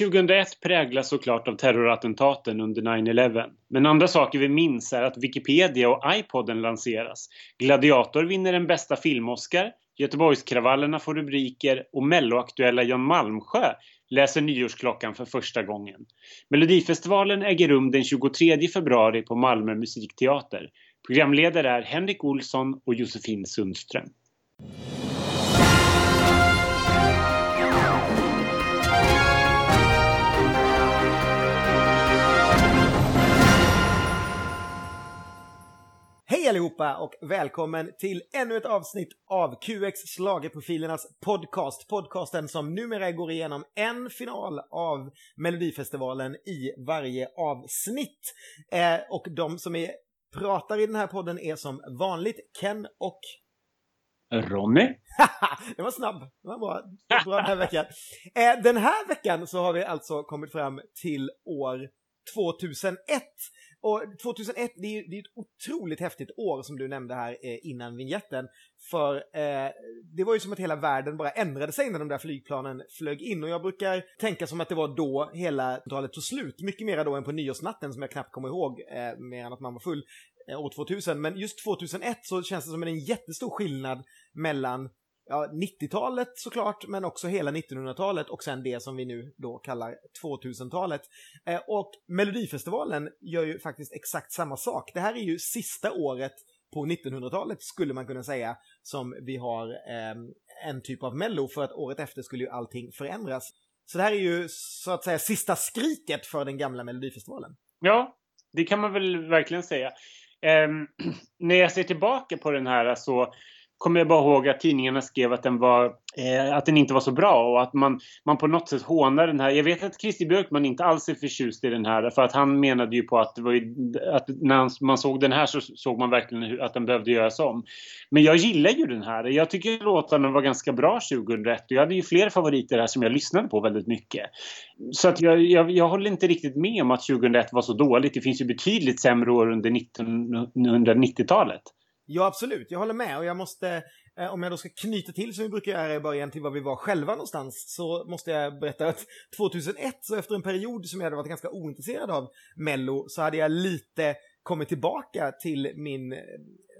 2001 präglas såklart av terrorattentaten under 9-11. Men andra saker vi minns är att Wikipedia och iPoden lanseras. Gladiator vinner den bästa film-Oscar. Göteborgskravallerna får rubriker och melloaktuella Jan Malmsjö läser nyårsklockan för första gången. Melodifestivalen äger rum den 23 februari på Malmö musikteater. Programledare är Henrik Olsson och Josefin Sundström. Allihopa och välkommen till ännu ett avsnitt av QX Slagerprofilernas podcast. Podcasten som numera går igenom en final av Melodifestivalen i varje avsnitt. Eh, och de som är, pratar i den här podden är som vanligt Ken och Ronny. det var snabb. Det var bra. bra den här veckan. Eh, den här veckan så har vi alltså kommit fram till år 2001. Och 2001, det är ju ett otroligt häftigt år som du nämnde här eh, innan vignetten. För eh, det var ju som att hela världen bara ändrade sig när de där flygplanen flög in. Och jag brukar tänka som att det var då hela talet tog slut. Mycket mer då än på nyårsnatten som jag knappt kommer ihåg, eh, mer än att man var full eh, år 2000. Men just 2001 så känns det som en jättestor skillnad mellan ja, 90-talet såklart, men också hela 1900-talet och sen det som vi nu då kallar 2000-talet. Eh, och Melodifestivalen gör ju faktiskt exakt samma sak. Det här är ju sista året på 1900-talet skulle man kunna säga som vi har eh, en typ av mello för att året efter skulle ju allting förändras. Så det här är ju så att säga sista skriket för den gamla Melodifestivalen. Ja, det kan man väl verkligen säga. Eh, när jag ser tillbaka på den här så kommer jag bara ihåg att tidningarna skrev att den, var, eh, att den inte var så bra och att man, man på något sätt hånar den här. Jag vet att Christer Björkman inte alls är förtjust i den här för att han menade ju på att, det var ju, att när man såg den här så såg man verkligen att den behövde göras om. Men jag gillar ju den här. Jag tycker låtarna var ganska bra 2001 och jag hade ju fler favoriter här som jag lyssnade på väldigt mycket. Så att jag, jag, jag håller inte riktigt med om att 2001 var så dåligt. Det finns ju betydligt sämre år under 1990-talet. Ja, absolut. Jag håller med och jag måste, eh, om jag då ska knyta till som vi brukar göra i början till var vi var själva någonstans, så måste jag berätta att 2001, så efter en period som jag hade varit ganska ointresserad av Mello, så hade jag lite kommit tillbaka till min eh,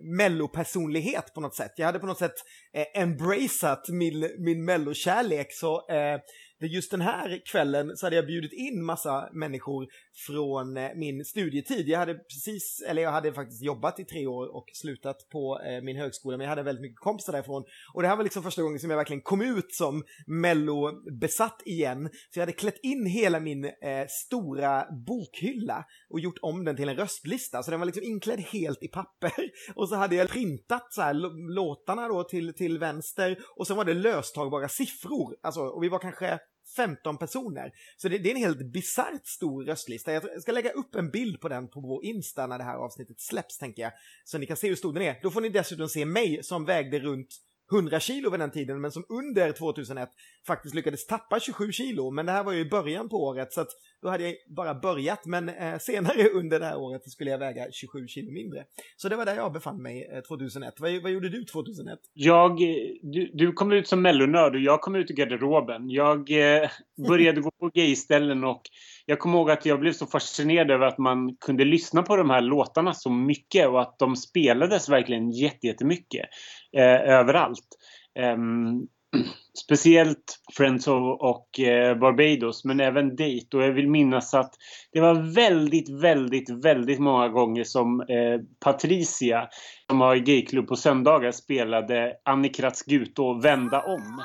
mellopersonlighet på något sätt. Jag hade på något sätt eh, embraceat min, min mellokärlek, så eh, just den här kvällen så hade jag bjudit in massa människor från eh, min studietid. Jag hade precis, eller jag hade faktiskt jobbat i tre år och slutat på eh, min högskola, men jag hade väldigt mycket kompisar därifrån. Och det här var liksom första gången som jag verkligen kom ut som mello-besatt igen. Så jag hade klätt in hela min eh, stora bokhylla och gjort om den till en röstlista. Så den var liksom inklädd helt i papper. Och så hade jag printat så här låtarna då till, till vänster och sen var det löstagbara siffror. Alltså, och vi var kanske 15 personer. Så det, det är en helt bisarrt stor röstlista. Jag ska lägga upp en bild på den på vår Insta när det här avsnittet släpps, tänker jag. Så ni kan se hur stor den är. Då får ni dessutom se mig som vägde runt 100 kilo vid den tiden, men som under 2001 faktiskt lyckades tappa 27 kilo. Men det här var ju i början på året, så att då hade jag bara börjat. Men eh, senare under det här året skulle jag väga 27 kilo mindre. Så det var där jag befann mig eh, 2001. Vad, vad, gjorde du 2001? Jag, du, du kom ut som mellonörd och jag kom ut i garderoben. Jag eh, började gå på gayställen och jag kommer ihåg att jag blev så fascinerad över att man kunde lyssna på de här låtarna så mycket och att de spelades verkligen jättemycket eh, överallt. Um, speciellt Friends of och eh, Barbados men även Date och jag vill minnas att det var väldigt, väldigt, väldigt många gånger som eh, Patricia som har gayklubb på söndagar spelade Annikrats Gute och Vända om.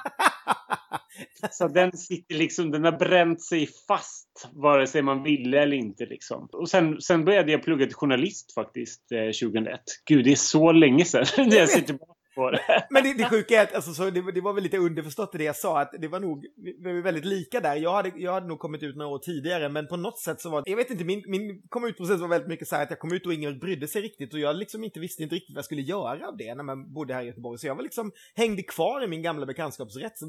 Så den sitter liksom, den har bränt sig fast vare sig man ville eller inte liksom. Och sen, sen började jag plugga till journalist faktiskt eh, 2001. Gud, det är så länge sedan jag sitter på det. Men det, det sjuka är att alltså, så det, det, var väl lite underförstått i det jag sa, att det var nog vi var väldigt lika där. Jag hade, jag hade nog kommit ut några år tidigare, men på något sätt så var jag vet inte, min, min kom ut-process var väldigt mycket så här att jag kom ut och ingen brydde sig riktigt och jag liksom inte visste inte riktigt vad jag skulle göra av det när man bodde här i Göteborg. Så jag var liksom, hängde kvar i min gamla bekantskapskrets,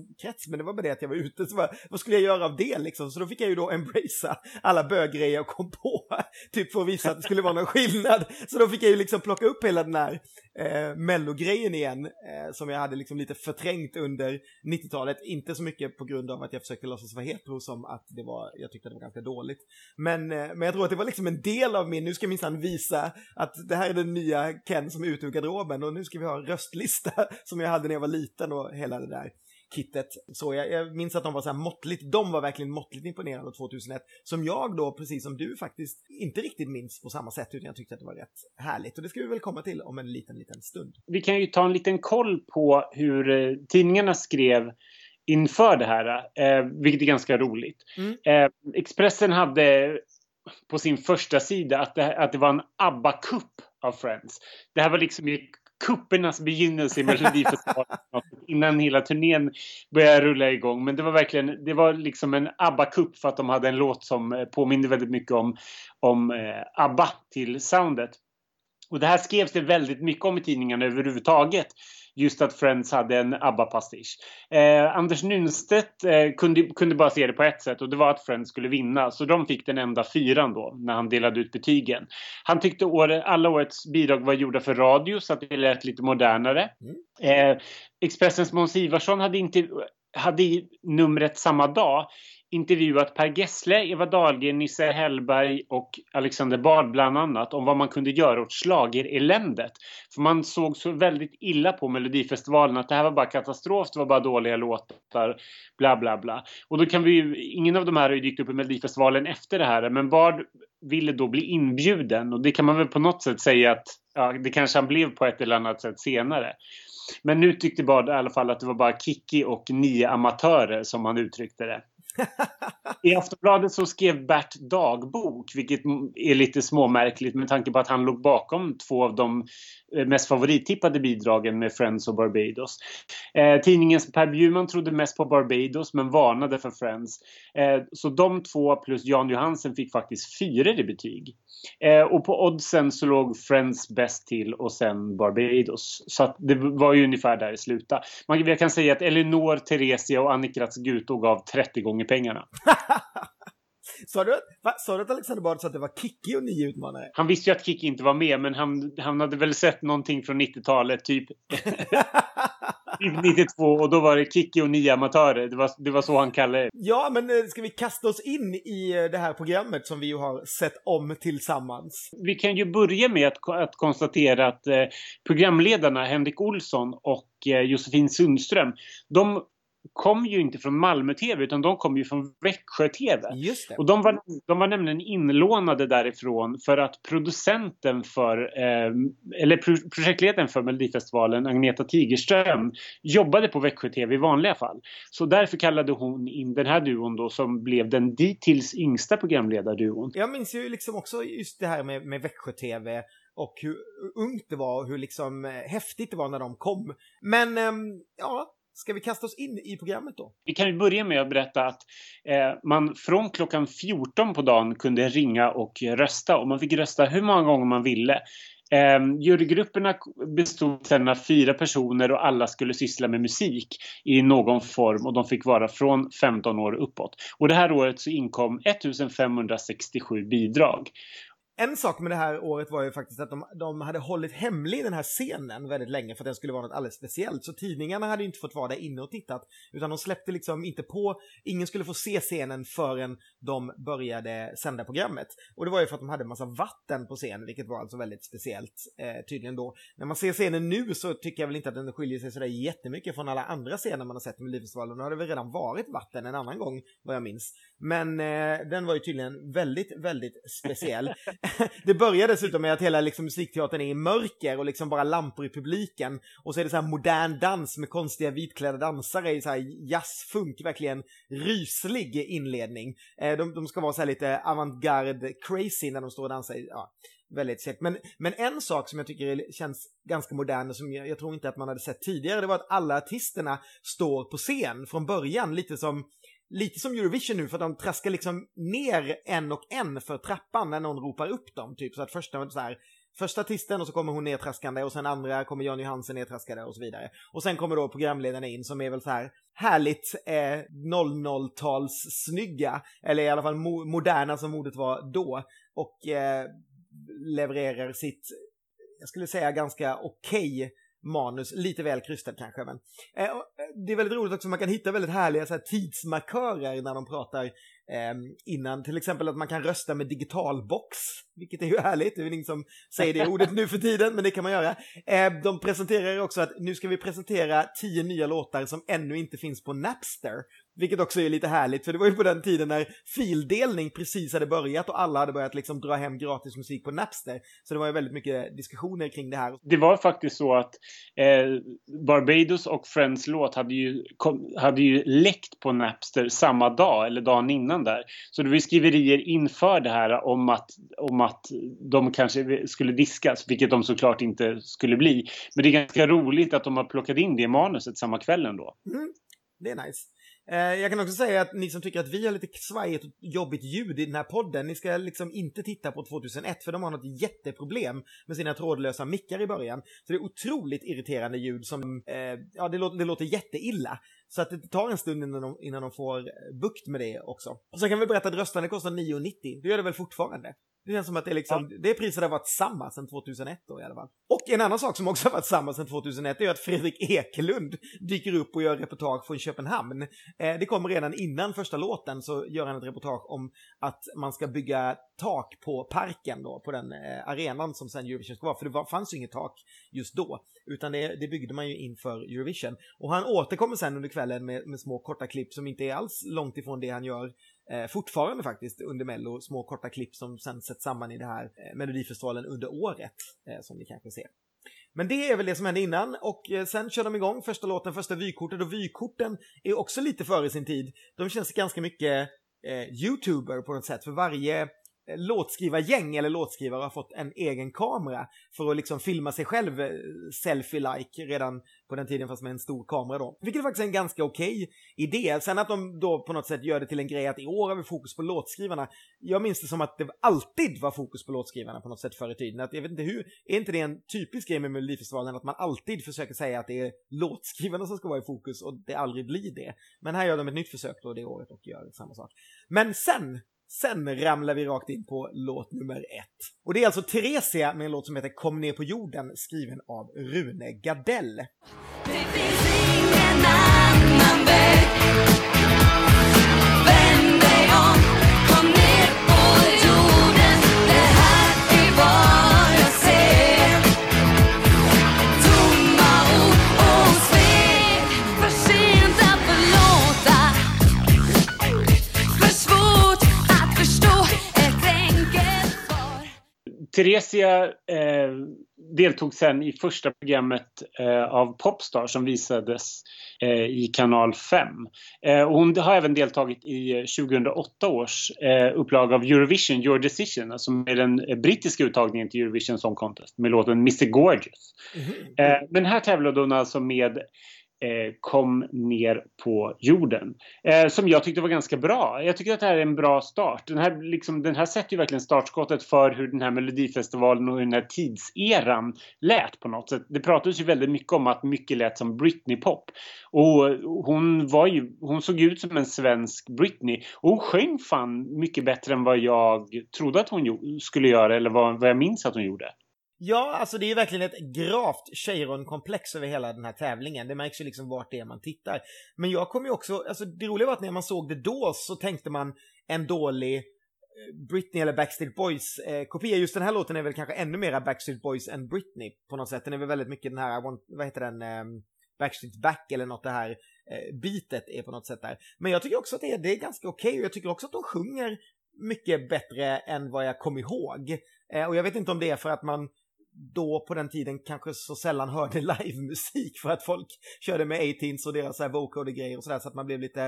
men det var bara det att jag var ute, så bara, vad skulle jag göra av det liksom? Så då fick jag ju då embracea alla böggrejer jag kom på, typ för att visa att det skulle vara någon skillnad. Så då fick jag ju liksom plocka upp hela den här eh, mellogrejen igen igen eh, som jag hade liksom lite förträngt under 90-talet. Inte så mycket på grund av att jag försökte låtsas vara hetero som att det var, jag tyckte det var ganska dåligt. Men, eh, men jag tror att det var liksom en del av min, nu ska jag minsann visa att det här är den nya Ken som är ute ur garderoben och nu ska vi ha röstlista som jag hade när jag var liten och hela det där kittet. Så jag, jag minns att de var så här måttligt, de var verkligen måttligt imponerade 2001. Som jag då, precis som du faktiskt, inte riktigt minns på samma sätt utan jag tyckte att det var rätt härligt. Och det ska vi väl komma till om en liten, liten stund. Vi kan ju ta en liten koll på hur eh, tidningarna skrev inför det här, eh, vilket är ganska roligt. Mm. Eh, Expressen hade på sin första sida att det, att det var en ABBA-kupp av Friends. Det här var liksom kuppernas begynnelse i Melodifestivalen innan hela turnén började rulla igång. Men det var verkligen, det var liksom en ABBA-kupp för att de hade en låt som eh, påminde väldigt mycket om, om eh, ABBA till soundet. Och det här skrevs det väldigt mycket om i tidningarna överhuvudtaget just att Friends hade en ABBA-pastisch. Eh, Anders Nunstedt eh, kunde, kunde bara se det på ett sätt och det var att Friends skulle vinna. Så de fick den enda fyran då när han delade ut betygen. Han tyckte år, alla årets bidrag var gjorda för radio så att det lät lite modernare. Mm. Eh, Expressens Måns Ivarsson hade inte hade numret samma dag intervjuat Per Gessle, Eva Dahlgren, Nisse Hellberg och Alexander Bard bland annat om vad man kunde göra åt slagereländet. För man såg så väldigt illa på Melodifestivalen att det här var bara katastrof, det var bara dåliga låtar, bla bla bla. Och då kan vi ju, ingen av de här har ju dykt upp i Melodifestivalen efter det här, men Bard ville då bli inbjuden och det kan man väl på något sätt säga att ja, det kanske han blev på ett eller annat sätt senare. Men nu tyckte Bard i alla fall att det var bara Kiki och nio amatörer som han uttryckte det. I Aftonbladet så skrev Bert dagbok, vilket är lite småmärkligt med tanke på att han låg bakom två av de eh, mest favorittippade bidragen med Friends och Barbados. Eh, tidningens Per Bjurman trodde mest på Barbados men varnade för Friends. Eh, så de två plus Jan Johansen fick faktiskt fyra i betyg. Eh, och på oddsen så låg Friends bäst till och sen Barbados. Så det var ju ungefär där det slutade. Man, jag kan säga att Elinor, Theresia och Annika Guto gav 30 gånger pengarna. Sa du, sa du att Alexander Bard sa att det var Kiki och nio utmanare? Han visste ju att Kiki inte var med, men han, han hade väl sett någonting från 90-talet, typ. 92 och då var det Kiki och nio amatörer. Det var, det var så han kallade det. Ja, men eh, ska vi kasta oss in i eh, det här programmet som vi ju har sett om tillsammans? Vi kan ju börja med att, att konstatera att eh, programledarna Henrik Olsson och eh, Josefin Sundström, de kom ju inte från Malmö-TV utan de kom ju från Växjö-TV. Och de var, de var nämligen inlånade därifrån för att producenten för, eh, eller pro projektledaren för Melodifestivalen, Agneta Tigerström, jobbade på Växjö-TV i vanliga fall. Så därför kallade hon in den här duon då som blev den dittills yngsta programledarduon. Jag minns ju liksom också just det här med, med Växjö-TV och hur ungt det var och hur liksom eh, häftigt det var när de kom. Men ähm, ja, Ska vi kasta oss in i programmet då? Vi kan ju börja med att berätta att eh, man från klockan 14 på dagen kunde ringa och rösta och man fick rösta hur många gånger man ville. Eh, jurygrupperna bestod sedan av fyra personer och alla skulle syssla med musik i någon form och de fick vara från 15 år uppåt. Och det här året så inkom 1567 bidrag. En sak med det här året var ju faktiskt att de, de hade hållit hemlig den här scenen väldigt länge för att den skulle vara något alldeles speciellt. Så tidningarna hade ju inte fått vara där inne och tittat. Utan de släppte liksom inte på, ingen skulle få se scenen förrän de började sända programmet. Och det var ju för att de hade en massa vatten på scenen, vilket var alltså väldigt speciellt eh, tydligen då. När man ser scenen nu så tycker jag väl inte att den skiljer sig sådär jättemycket från alla andra scener man har sett i Melodifestivalen. Nu har det väl redan varit vatten en annan gång, vad jag minns. Men eh, den var ju tydligen väldigt, väldigt speciell. det börjar dessutom med att hela liksom, musikteatern är i mörker och liksom bara lampor i publiken. Och så är det så här modern dans med konstiga vitklädda dansare i så här jazzfunk, verkligen ryslig inledning. Eh, de, de, ska vara så här lite avantgarde crazy när de står och dansar. Ja, väldigt sett. Men, men en sak som jag tycker känns ganska modern och som jag, jag tror inte att man hade sett tidigare, det var att alla artisterna står på scen från början, lite som lite som Eurovision nu för att de traskar liksom ner en och en för trappan när någon ropar upp dem. Typ så att första så här, första artisten och så kommer hon nedtraskande och sen andra kommer Jan Johansen nedtraskande och så vidare. Och sen kommer då programledarna in som är väl så här härligt eh, 00-tals snygga, eller i alla fall mo moderna som ordet var då. Och eh, levererar sitt, jag skulle säga ganska okej okay manus, lite väl krystat kanske. Men, eh, eh, det är väldigt roligt också, man kan hitta väldigt härliga så här, tidsmarkörer när de pratar eh, innan. Till exempel att man kan rösta med digitalbox, vilket är ju härligt. Det är väl ingen som säger det ordet nu för tiden, men det kan man göra. Eh, de presenterar också att nu ska vi presentera tio nya låtar som ännu inte finns på Napster. Vilket också är lite härligt, för det var ju på den tiden när fildelning precis hade börjat och alla hade börjat liksom dra hem gratis musik på Napster. Så det var ju väldigt mycket diskussioner kring det här. Det var faktiskt så att eh, Barbados och Friends låt hade ju, kom, hade ju läckt på Napster samma dag eller dagen innan där. Så det var ju skriverier inför det här om att, om att de kanske skulle diskas, vilket de såklart inte skulle bli. Men det är ganska roligt att de har plockat in det i manuset samma kväll ändå. Mm, det är nice. Eh, jag kan också säga att ni som tycker att vi har lite svajigt och jobbigt ljud i den här podden, ni ska liksom inte titta på 2001 för de har något jätteproblem med sina trådlösa mickar i början. Så det är otroligt irriterande ljud som, eh, ja det låter, det låter jätteilla. Så att det tar en stund innan de, innan de får bukt med det också. Och så kan vi berätta att röstande kostar 9,90. Det gör det väl fortfarande? Det känns som att det, är liksom, ja. det priset har varit samma sedan 2001 då i alla fall. Och en annan sak som också har varit samma sedan 2001 är att Fredrik Ekelund dyker upp och gör reportage från Köpenhamn. Eh, det kommer redan innan första låten så gör han ett reportage om att man ska bygga tak på parken då, på den eh, arenan som sen Eurovision ska vara. För det var, fanns ju inget tak just då, utan det, det byggde man ju inför Eurovision. Och han återkommer sen under kvällen med, med små korta klipp som inte är alls långt ifrån det han gör eh, fortfarande faktiskt under Mello, små korta klipp som sen sätts samman i det här eh, Melodifestivalen under året, eh, som ni kanske ser. Men det är väl det som hände innan och eh, sen kör de igång första låten, första vykortet och vykorten är också lite före sin tid. De känns ganska mycket eh, YouTuber på något sätt, för varje Eh, låtskrivargäng eller låtskrivare har fått en egen kamera för att liksom filma sig själv eh, selfie-like redan på den tiden fast med en stor kamera då. Vilket är faktiskt en ganska okej okay idé. Sen att de då på något sätt gör det till en grej att i år har vi fokus på låtskrivarna. Jag minns det som att det alltid var fokus på låtskrivarna på något sätt förr i tiden. Att jag vet inte hur, är inte det en typisk grej med Melodifestivalen att man alltid försöker säga att det är låtskrivarna som ska vara i fokus och det aldrig blir det. Men här gör de ett nytt försök då det året och gör samma sak. Men sen Sen ramlar vi rakt in på låt nummer ett. Och det är alltså Theresia med en låt som heter Kom ner på jorden skriven av Rune Gardell. Det finns ingen annan väg Theresia eh, deltog sen i första programmet eh, av Popstar som visades eh, i kanal 5. Eh, och hon har även deltagit i 2008 års eh, upplaga av Eurovision, Your Decision, som är den brittiska uttagningen till Eurovision Song Contest med låten Mr Gorgeous. Mm -hmm. men här tävlade hon alltså med eh, Eh, kom ner på jorden. Eh, som jag tyckte var ganska bra. Jag tycker att det här är en bra start. Den här, liksom, den här sätter ju verkligen startskottet för hur den här Melodifestivalen och hur den här tidseran lät på något sätt. Det pratades ju väldigt mycket om att mycket lät som Britney-pop. Och hon, var ju, hon såg ut som en svensk Britney. Och hon sjöng fan mycket bättre än vad jag trodde att hon skulle göra eller vad, vad jag minns att hon gjorde. Ja, alltså det är verkligen ett gravt Cheiron-komplex över hela den här tävlingen. Det märks ju liksom vart det är man tittar. Men jag kommer ju också, alltså det roliga var att när man såg det då så tänkte man en dålig eh, Britney eller Backstreet Boys eh, kopia. Just den här låten är väl kanske ännu mera Backstreet Boys än Britney på något sätt. Den är väl väldigt mycket den här, vad heter den, eh, Backstreet Back eller något det här eh, bitet är på något sätt där. Men jag tycker också att det är, det är ganska okej okay. och jag tycker också att de sjunger mycket bättre än vad jag kom ihåg. Eh, och jag vet inte om det är för att man då på den tiden kanske så sällan hörde livemusik för att folk körde med 18s och deras vocoder-grejer och sådär så att man blev lite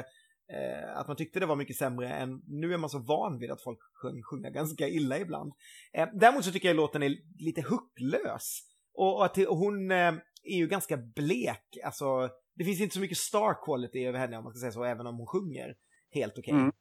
eh, att man tyckte det var mycket sämre än nu är man så van vid att folk sjung, sjunger ganska illa ibland. Eh, däremot så tycker jag låten är lite hucklös och, och att och hon eh, är ju ganska blek, alltså det finns inte så mycket star quality över henne om man ska säga så, även om hon sjunger helt okej. Okay. Mm.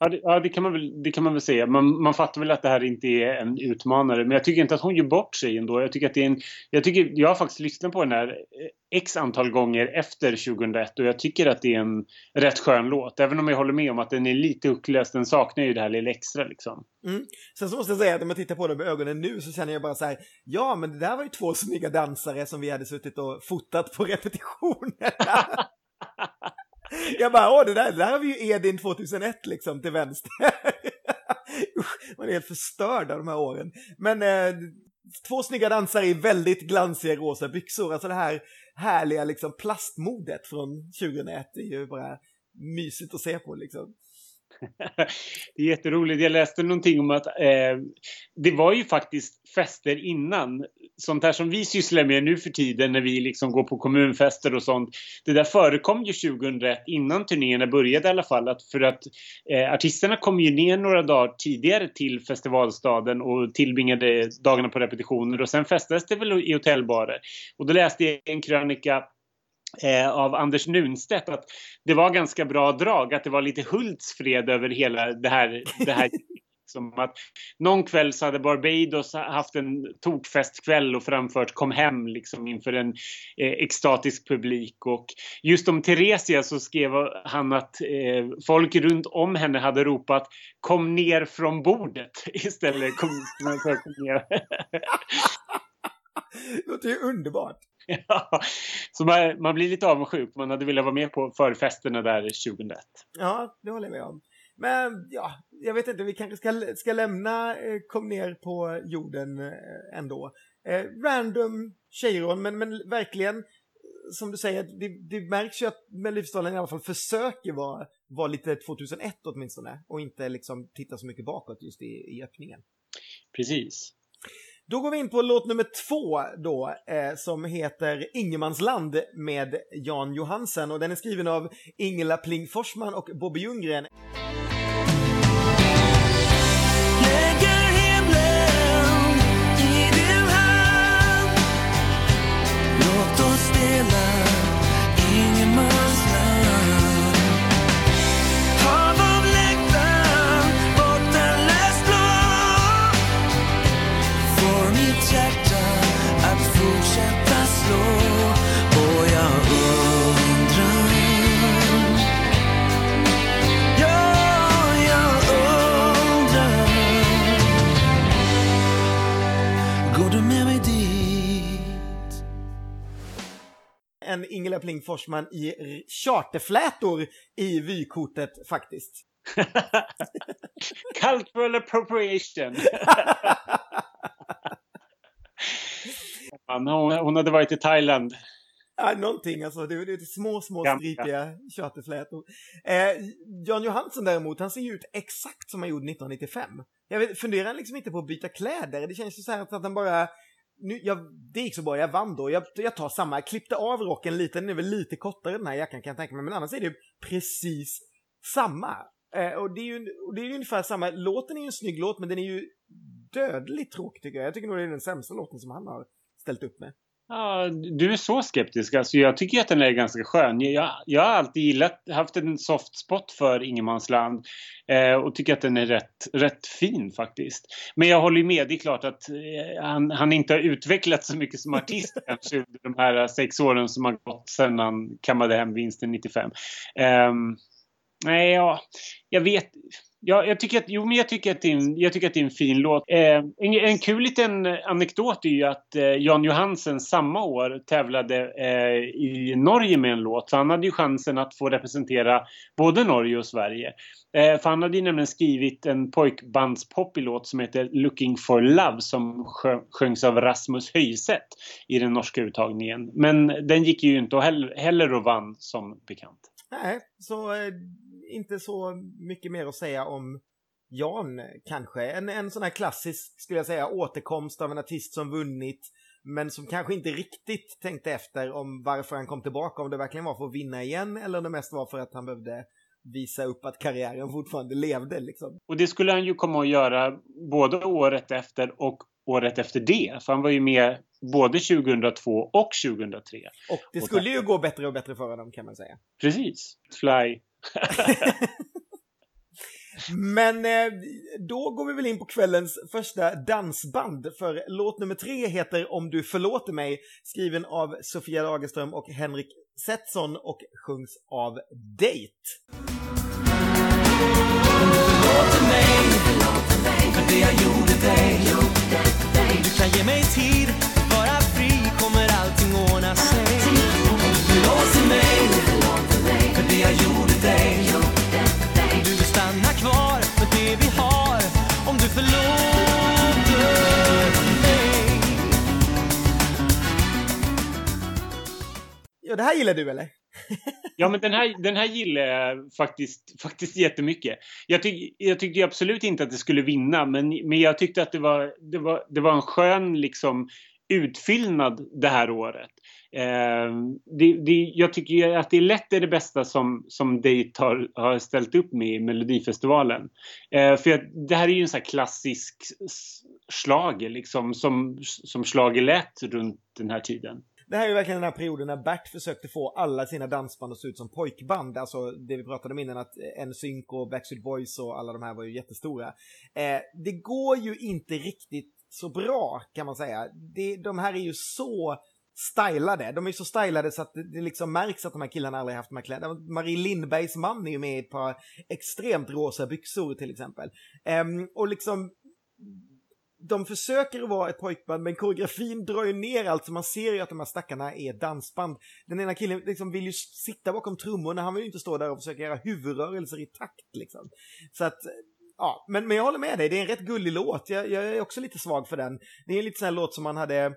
Ja, det, ja, det, kan man väl, det kan man väl säga. Man, man fattar väl att det här inte är en utmanare. Men jag tycker inte att hon gör bort sig ändå. Jag tycker att det är en... Jag, tycker, jag har faktiskt lyssnat på den här eh, x antal gånger efter 2001 och jag tycker att det är en rätt skön låt. Även om jag håller med om att den är lite ucklös. Den saknar ju det här lilla extra liksom. Mm. Sen så måste jag säga att om jag tittar på den med ögonen nu så känner jag bara så här. Ja, men det där var ju två snygga dansare som vi hade suttit och fotat på repetitioner. Jag bara, åh, det där, det där har vi ju Edin 2001 liksom till vänster. Man är helt förstörd av de här åren. Men eh, två snygga dansare i väldigt glansiga rosa byxor. Alltså det här härliga liksom plastmodet från 2001 är ju bara mysigt att se på liksom det är jätteroligt. Jag läste någonting om att eh, det var ju faktiskt fester innan. Sånt här som vi sysslar med nu för tiden när vi liksom går på kommunfester och sånt. Det där förekom ju 2001 innan turnéerna började i alla fall. Att för att eh, artisterna kom ju ner några dagar tidigare till festivalstaden och tillbringade dagarna på repetitioner och sen festades det väl i hotellbarer. Och då läste jag en krönika eh, av Anders Nunstedt att det var ganska bra drag, att det var lite Hultsfred över hela det här, det här Som att någon kväll så hade Barbados haft en tokfestkväll och framfört Kom hem liksom inför en eh, extatisk publik. Och just om Theresia så skrev han att eh, folk runt om henne hade ropat Kom ner från bordet istället. Kom, kom ner. Det låter ju underbart. Ja, så man, man, blir lite avundsjuk. Man hade velat vara med på förfesterna där 2001. Ja, det håller jag med om. Men ja, jag vet inte, vi kanske ska, ska lämna eh, Kom ner på jorden eh, ändå. Eh, random tjejron, men, men verkligen som du säger, det, det märks ju att Melodifestivalen i alla fall försöker vara, vara lite 2001 åtminstone och inte liksom titta så mycket bakåt just i, i öppningen. Precis. Då går vi in på låt nummer två då, eh, som heter Ingemansland med Jan Johansen och den är skriven av Ingela Pling Forsman och Bobby Ljunggren. En Ingela Pling Forsman i charterflätor i vykortet faktiskt. Cultural appropriation. hon, hade varit i Thailand. Ja, någonting alltså. Det är små, små stripiga charterflätor. Eh, Jan Johansson däremot, han ser ju ut exakt som han gjorde 1995. Jag vet, funderar liksom inte på att byta kläder. Det känns ju så här att han bara nu, jag, det gick så bra, jag vann då. Jag, jag tar samma, jag klippte av rocken lite, den är väl lite kortare den här jackan kan jag tänka mig, men annars är det ju precis samma. Eh, och, det är ju, och det är ju ungefär samma, låten är ju en snygg låt, men den är ju dödligt tråkig tycker jag. Jag tycker nog det är den sämsta låten som han har ställt upp med. Ja, du är så skeptisk. Alltså, jag tycker att den är ganska skön. Jag, jag har alltid gillat, haft en soft spot för Ingenmansland eh, och tycker att den är rätt, rätt fin faktiskt. Men jag håller med, det är klart att eh, han, han inte har utvecklats så mycket som artist kanske under de här sex åren som har gått sedan han kammade hem vinsten 95. Eh, nej, ja, jag vet Ja, jag tycker att, jo, men jag tycker att det är en, jag tycker att det är en fin låt. Eh, en, en kul liten anekdot är ju att eh, Jan Johansen samma år tävlade eh, i Norge med en låt. Så han hade ju chansen att få representera både Norge och Sverige. Eh, för han hade ju nämligen skrivit en pojkbandspoppig låt som heter Looking for Love som sjöngs av Rasmus Höjset i den norska uttagningen. Men den gick ju inte heller, heller och vann som bekant. Nej, så eh, inte så mycket mer att säga om Jan kanske. En, en sån här klassisk, skulle jag säga, återkomst av en artist som vunnit men som kanske inte riktigt tänkte efter om varför han kom tillbaka, om det verkligen var för att vinna igen eller om det mest var för att han behövde visa upp att karriären fortfarande levde. Liksom. Och det skulle han ju komma att göra både året efter och året efter det. För han var ju med både 2002 och 2003. Och det skulle och ju gå bättre och bättre för honom kan man säga. Precis. Fly Men eh, då går vi väl in på kvällens första dansband, för låt nummer tre heter Om du förlåter mig, skriven av Sofia Lagerström och Henrik Setson och sjungs av Date. Förlåter mig, för det jag gjorde dig. Du kan ge mig tid, vara fri, kommer allting ordna sig. Om du förlåter mig, för det jag gjorde Ja, det här gillar du eller? Ja, men den här, den här gillar jag faktiskt, faktiskt jättemycket. Jag, tyck, jag tyckte absolut inte att det skulle vinna, men, men jag tyckte att det var, det, var, det var en skön liksom, utfyllnad det här året. Eh, det, det, jag tycker att det är lätt är det bästa som, som Date har, har ställt upp med i Melodifestivalen. Eh, för jag, det här är ju en sån här klassisk slager liksom, som, som slager lätt runt den här tiden det här är verkligen den här perioden när Bert försökte få alla sina dansband att se ut som pojkband. Alltså det vi pratade om innan att eh, NSYNC och Backstreet Boys och alla de här var ju jättestora. Eh, det går ju inte riktigt så bra kan man säga. Det, de här är ju så stylade. De är så stylade så att det, det liksom märks att de här killarna aldrig haft de här kläderna. Marie Lindbergs man är ju med i ett par extremt rosa byxor till exempel. Eh, och liksom de försöker att vara ett pojkband men koreografin drar ju ner allt så man ser ju att de här stackarna är dansband. Den ena killen liksom vill ju sitta bakom trummorna, han vill ju inte stå där och försöka göra huvudrörelser i takt liksom. Så att, ja, men, men jag håller med dig, det är en rätt gullig låt. Jag, jag är också lite svag för den. Det är en lite sån här låt som man hade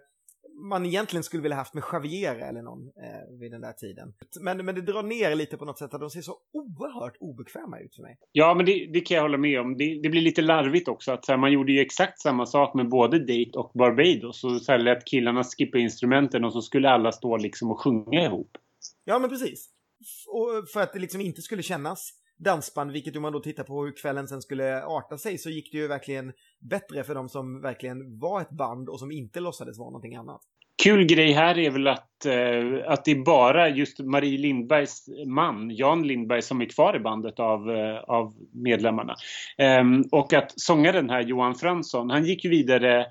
man egentligen skulle vilja haft med Javier eller någon eh, vid den där tiden. Men, men det drar ner lite på något sätt att de ser så oerhört obekväma ut för mig. Ja, men det, det kan jag hålla med om. Det, det blir lite larvigt också att här, man gjorde ju exakt samma sak med både Date och Barbados. Så, så här, lät killarna skippa instrumenten och så skulle alla stå liksom och sjunga ihop. Ja, men precis. Och för att det liksom inte skulle kännas dansband, vilket om man då tittar på hur kvällen sen skulle arta sig så gick det ju verkligen bättre för de som verkligen var ett band och som inte låtsades vara någonting annat. Kul grej här är väl att, eh, att det är bara just Marie Lindbergs man, Jan Lindberg, som är kvar i bandet av, eh, av medlemmarna. Eh, och att sångaren här, Johan Fransson, han gick ju vidare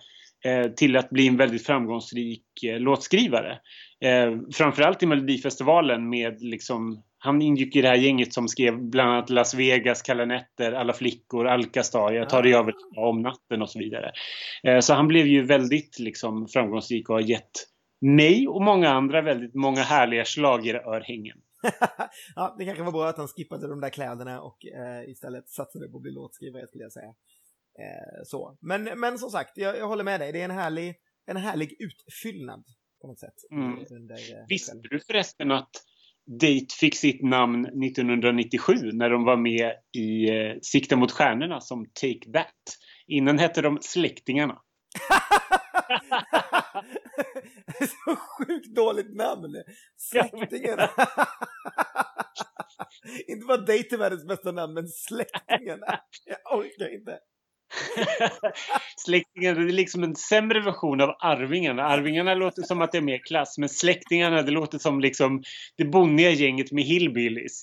eh, till att bli en väldigt framgångsrik eh, låtskrivare. Ehm, framförallt i Melodifestivalen med liksom han ingick i det här gänget som skrev bland annat Las Vegas, Kalla nätter, Alla flickor, Alcastar, Jag tar dig över om natten och så vidare. Eh, så han blev ju väldigt liksom framgångsrik och har gett mig och många andra väldigt många härliga schlagerörhängen. ja, det kanske var bra att han skippade de där kläderna och eh, istället satsade på att bli låtskrivare skulle jag säga. Eh, så. Men, men som sagt, jag, jag håller med dig. Det är en härlig, en härlig utfyllnad på något sätt. Mm. Under, eh, Visste du förresten att Date fick sitt namn 1997 när de var med i eh, Sikta mot stjärnorna som Take That. Innan hette de Släktingarna. Så sjukt dåligt namn! Släktingarna. inte bara Date är världens bästa namn, men Släktingarna. Jag orkar inte. Släktingarna, det är liksom en sämre version av Arvingarna. Arvingarna låter som att det är mer klass, men Släktingarna, det låter som liksom det bonniga gänget med hillbillies.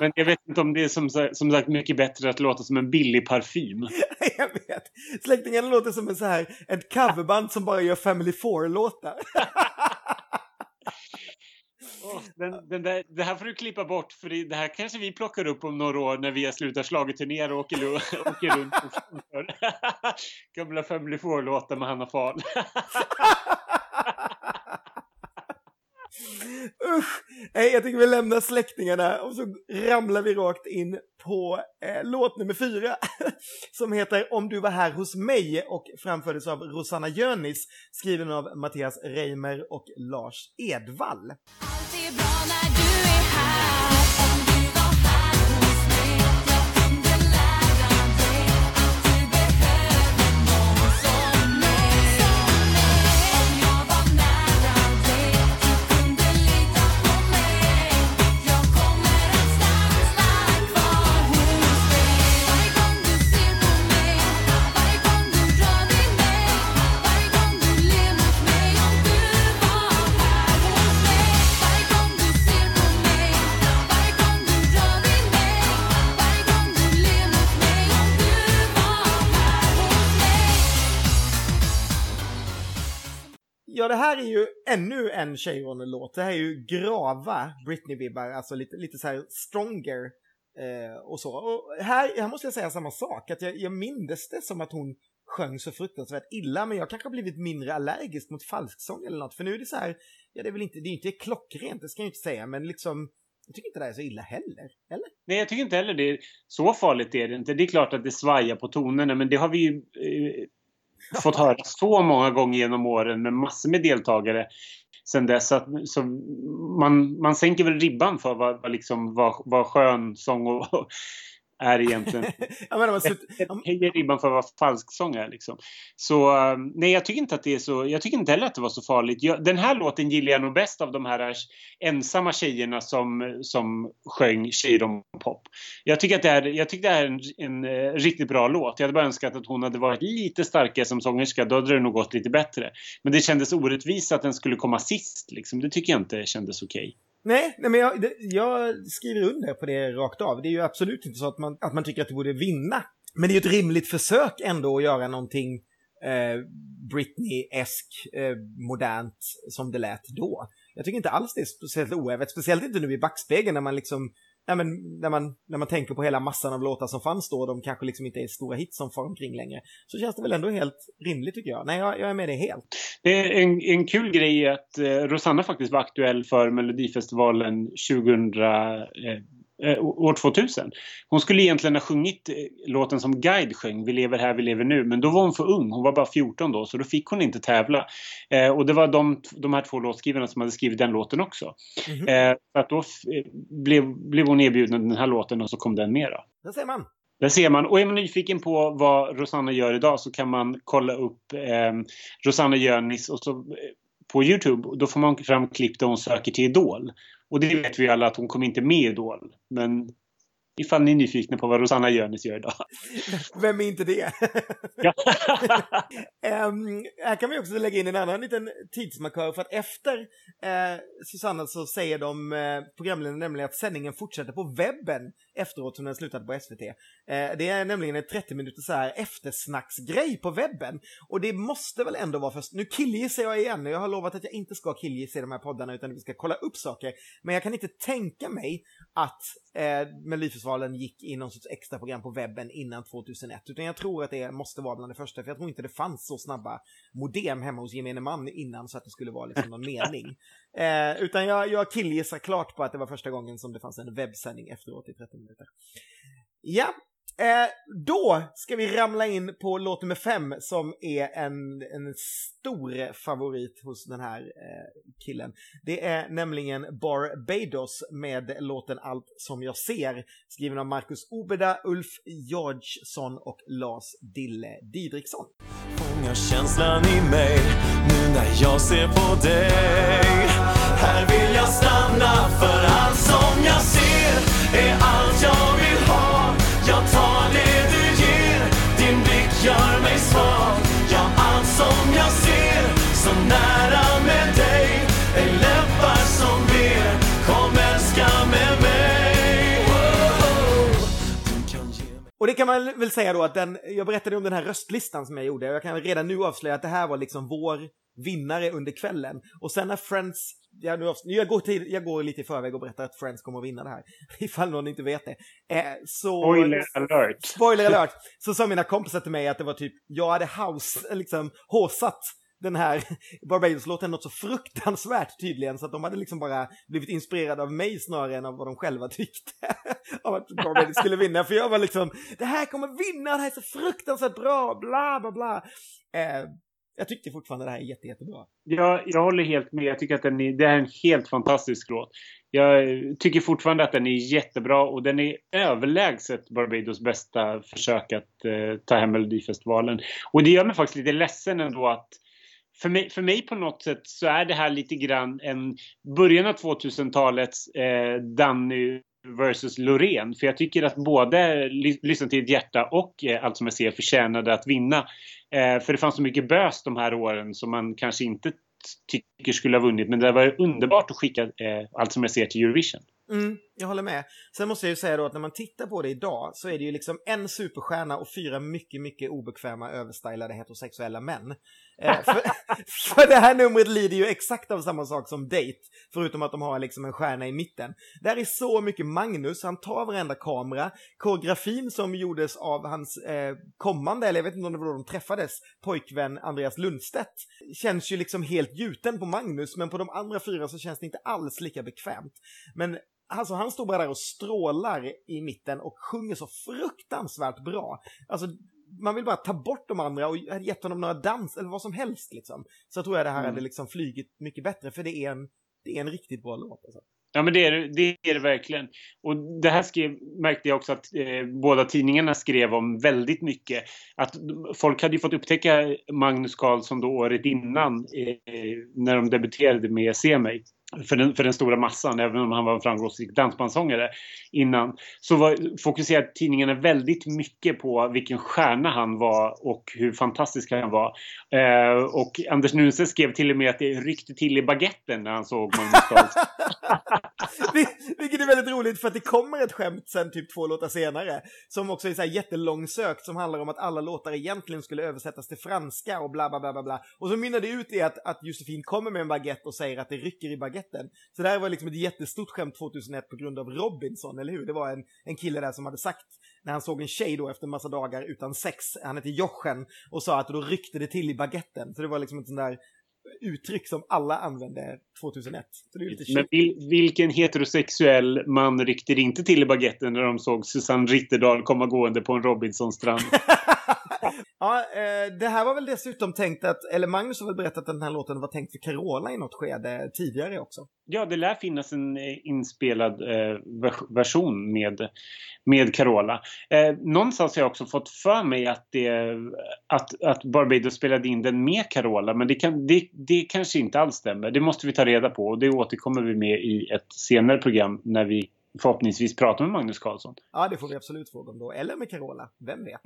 Men jag vet inte om det är som, som sagt mycket bättre att låta som en billig parfym. jag vet. Släktingarna låter som en så här, ett coverband som bara gör Family Four-låtar. den, den där, det här får du klippa bort för det, här kanske vi plockar upp om några år när vi har slutat schlagerturnera och åker, åker runt och framför gamla Family Four-låtar med Hanna Fahl. Usch! Nej, jag tycker vi lämnar släktingarna och så ramlar vi rakt in på eh, låt nummer fyra som heter Om du var här hos mig och framfördes av Rosanna Jönis skriven av Mattias Reimer och Lars Edvall. Det här är ju ännu en Cheiron-låt. Det här är ju grava Britney-vibbar, alltså lite, lite så här stronger eh, och så. Och här, här måste jag säga samma sak, att jag, jag mindes det som att hon sjöng så fruktansvärt illa, men jag kanske har blivit mindre allergisk mot falsksång eller något, för nu är det så här, ja det är väl inte, det är inte klockrent, det ska jag inte säga, men liksom jag tycker inte det är så illa heller. Eller? Nej, jag tycker inte heller det. Så farligt är det inte. Det är klart att det svajar på tonerna, men det har vi ju eh, fått höra så många gånger genom åren med massor med deltagare sen dess. Att, så man, man sänker väl ribban för vad, vad, liksom, vad, vad skön sång och, är egentligen. ja, men man sutt... höjer ribban för vad falsksång är. Liksom. Så um, nej, jag tycker inte att det är så. Jag tycker inte heller att det var så farligt. Jag, den här låten gillar jag nog bäst av de här ensamma tjejerna som, som sjöng pop. Jag tycker att det är, jag tycker det är en, en, en, eh, riktigt bra låt. Jag hade bara önskat att hon hade varit lite starkare som sångerska. Då hade det nog gått lite bättre. Men det kändes orättvist att den skulle komma sist. Liksom. Det tycker jag inte kändes okej. Okay. Nej, nej men jag, det, jag, skriver under på det rakt av. Det är ju absolut inte så att man, att man tycker att det borde vinna. Men det är ju ett rimligt försök ändå att göra någonting eh, Britney-esk, eh, modernt, som det lät då. Jag tycker inte alls det är speciellt oävet, speciellt inte nu i backspegeln när man liksom ja, men när, man, när man tänker på hela massan av låtar som fanns då, de kanske liksom inte är stora hits som far omkring längre, så känns det väl ändå helt rimligt tycker jag. Nej, jag, jag är med dig helt. Det är en, en kul grej att eh, Rosanna faktiskt var aktuell för Melodifestivalen 2000 eh, år 2000. Hon skulle egentligen ha sjungit eh, låten som Guide sjöng, Vi lever här, vi lever nu. Men då var hon för ung, hon var bara 14 då, så då fick hon inte tävla. Eh, och det var de, de här två låtskrivarna som hade skrivit den låten också. Mm -hmm. eh, så att då eh, blev, blev hon erbjuden den här låten och så kom den med då. Där ser man. Där ser man. Och är man nyfiken på vad Rosanna gör idag så kan man kolla upp eh, Rosanna Jönis och så på Youtube. Då får man fram klipp där hon söker till Idol. Och det vet vi alla att hon kom inte med i Idol. Men ifall ni är nyfikna på vad Rosanna Jönis gör idag. Vem är inte det? um, här kan vi också lägga in en annan liten tidsmarkör för att efter uh, Susanna så säger de uh, programledarna nämligen att sändningen fortsätter på webben efteråt som den slutade på SVT. Uh, det är nämligen en 30 minuters så här eftersnacksgrej på webben och det måste väl ändå vara först. Nu killgissar jag igen jag har lovat att jag inte ska killgissa i de här poddarna utan vi ska kolla upp saker. Men jag kan inte tänka mig att eh, Melodifestivalen gick i någon sorts extra program på webben innan 2001. Utan jag tror att det måste vara bland det första, för jag tror inte det fanns så snabba modem hemma hos gemene man innan så att det skulle vara liksom någon mening. Eh, utan jag, jag killgissar klart på att det var första gången som det fanns en webbsändning efteråt i 30 minuter. Ja, Eh, då ska vi ramla in på låt nummer fem som är en, en stor favorit hos den här eh, killen. Det är nämligen Barbados med låten Allt som jag ser skriven av Marcus Obeda, Ulf Georgsson och Lars Dille Didriksson. Fångar känslan i mig nu när jag ser på dig Här vill jag stanna för allt som jag ser är allt jag gör mig svag. Ja, allt som jag ser så nära med dig är läppar som ber. Kom älska med mig. Och det kan man väl säga då att den, jag berättade om den här röstlistan som jag gjorde och jag kan redan nu avslöja att det här var liksom vår vinnare under kvällen. Och sen när Friends, ja, nu, jag, går till, jag går lite i förväg och berättar att Friends kommer att vinna det här, ifall någon inte vet det. Eh, så, spoiler alert! Spoiler alert! Så sa mina kompisar till mig att det var typ, jag hade house, liksom håsat den här Barbados-låten något så fruktansvärt tydligen så att de hade liksom bara blivit inspirerade av mig snarare än av vad de själva tyckte av att Barbados skulle vinna. För jag var liksom, det här kommer vinna, det här är så fruktansvärt bra, bla bla bla. Eh, jag tyckte fortfarande det här är jätte, jättebra. Jag, jag håller helt med. Jag tycker att den är, det är en helt fantastisk låt. Jag tycker fortfarande att den är jättebra och den är överlägset Barbados bästa försök att eh, ta hem Melodifestivalen. Och det gör mig faktiskt lite ledsen ändå att för mig, för mig på något sätt så är det här lite grann en början av 2000-talets eh, Danny versus Loreen. För jag tycker att både Lyssna till ditt hjärta och eh, Allt som jag ser förtjänade att vinna. Eh, för det fanns så mycket bös de här åren som man kanske inte tycker skulle ha vunnit. Men det var underbart att skicka eh, Allt som jag ser till Eurovision. Mm, jag håller med. Sen måste jag ju säga då att när man tittar på det idag så är det ju liksom en superstjärna och fyra mycket, mycket obekväma överstylade heterosexuella män. Eh, för, för det här numret lider ju exakt av samma sak som Date, förutom att de har liksom en stjärna i mitten. Där är så mycket Magnus, han tar varenda kamera. Koreografin som gjordes av hans eh, kommande, eller jag vet inte om det var då de träffades, pojkvän Andreas Lundstedt, känns ju liksom helt gjuten på Magnus, men på de andra fyra så känns det inte alls lika bekvämt. Men Alltså han står bara där och strålar i mitten och sjunger så fruktansvärt bra. Alltså man vill bara ta bort de andra och gett honom några dans eller vad som helst liksom. Så tror jag det här mm. hade liksom flygit mycket bättre för det är en, det är en riktigt bra låt. Alltså. Ja men det är det, är det verkligen. Och det här skrev, märkte jag också att eh, båda tidningarna skrev om väldigt mycket. Att folk hade ju fått upptäcka Magnus Carlsson då året innan eh, när de debuterade med Se mig för den, för den stora massan, även om han var en framgångsrik dansbandssångare innan, så var, fokuserade tidningarna väldigt mycket på vilken stjärna han var och hur fantastisk han var. Eh, och Anders Nunse skrev till och med att det ryckte till i baguetten när han såg Magnus Carlsson. Vilket är väldigt roligt för att det kommer ett skämt sen typ två låtar senare som också är så här jättelångsökt som handlar om att alla låtar egentligen skulle översättas till franska och bla bla bla bla bla. Och så mynnar det ut i att, att Josefin kommer med en baguette och säger att det rycker i baguetten. Så det här var liksom ett jättestort skämt 2001 på grund av Robinson, eller hur? Det var en, en kille där som hade sagt när han såg en tjej då efter en massa dagar utan sex, han hette Jochen, och sa att då ryckte det till i baguetten. Så det var liksom en sån där uttryck som alla använde 2001. Men vilken heterosexuell man ryckte inte till i baguetten när de såg Susanne Ritterdal komma gående på en Robinson-strand? ja, eh, det här var väl dessutom tänkt att, eller Magnus har väl berättat att den här låten var tänkt för Carola i något skede tidigare också. Ja, det lär finnas en eh, inspelad eh, version med, med Carola. Eh, någonstans har jag också fått för mig att, det, att, att Barbados spelade in den med Carola, men det, kan, det, det kanske inte alls stämmer. Det måste vi ta reda på och det återkommer vi med i ett senare program när vi förhoppningsvis prata med Magnus Carlsson. Ja, det får vi absolut fråga om då. Eller med Carola, vem vet?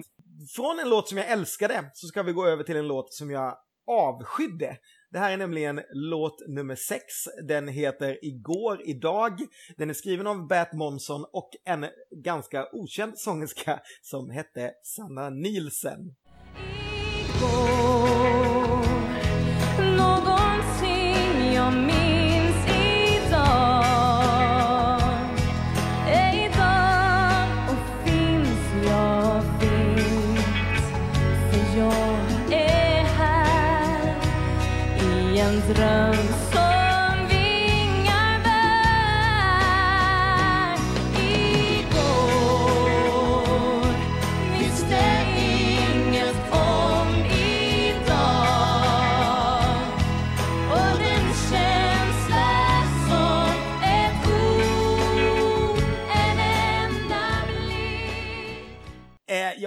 Från en låt som jag älskade så ska vi gå över till en låt som jag avskydde. Det här är nämligen låt nummer sex. Den heter Igår, idag. Den är skriven av Bat Monson och en ganska okänd sångerska som hette Sanna Nielsen. Igår, dröm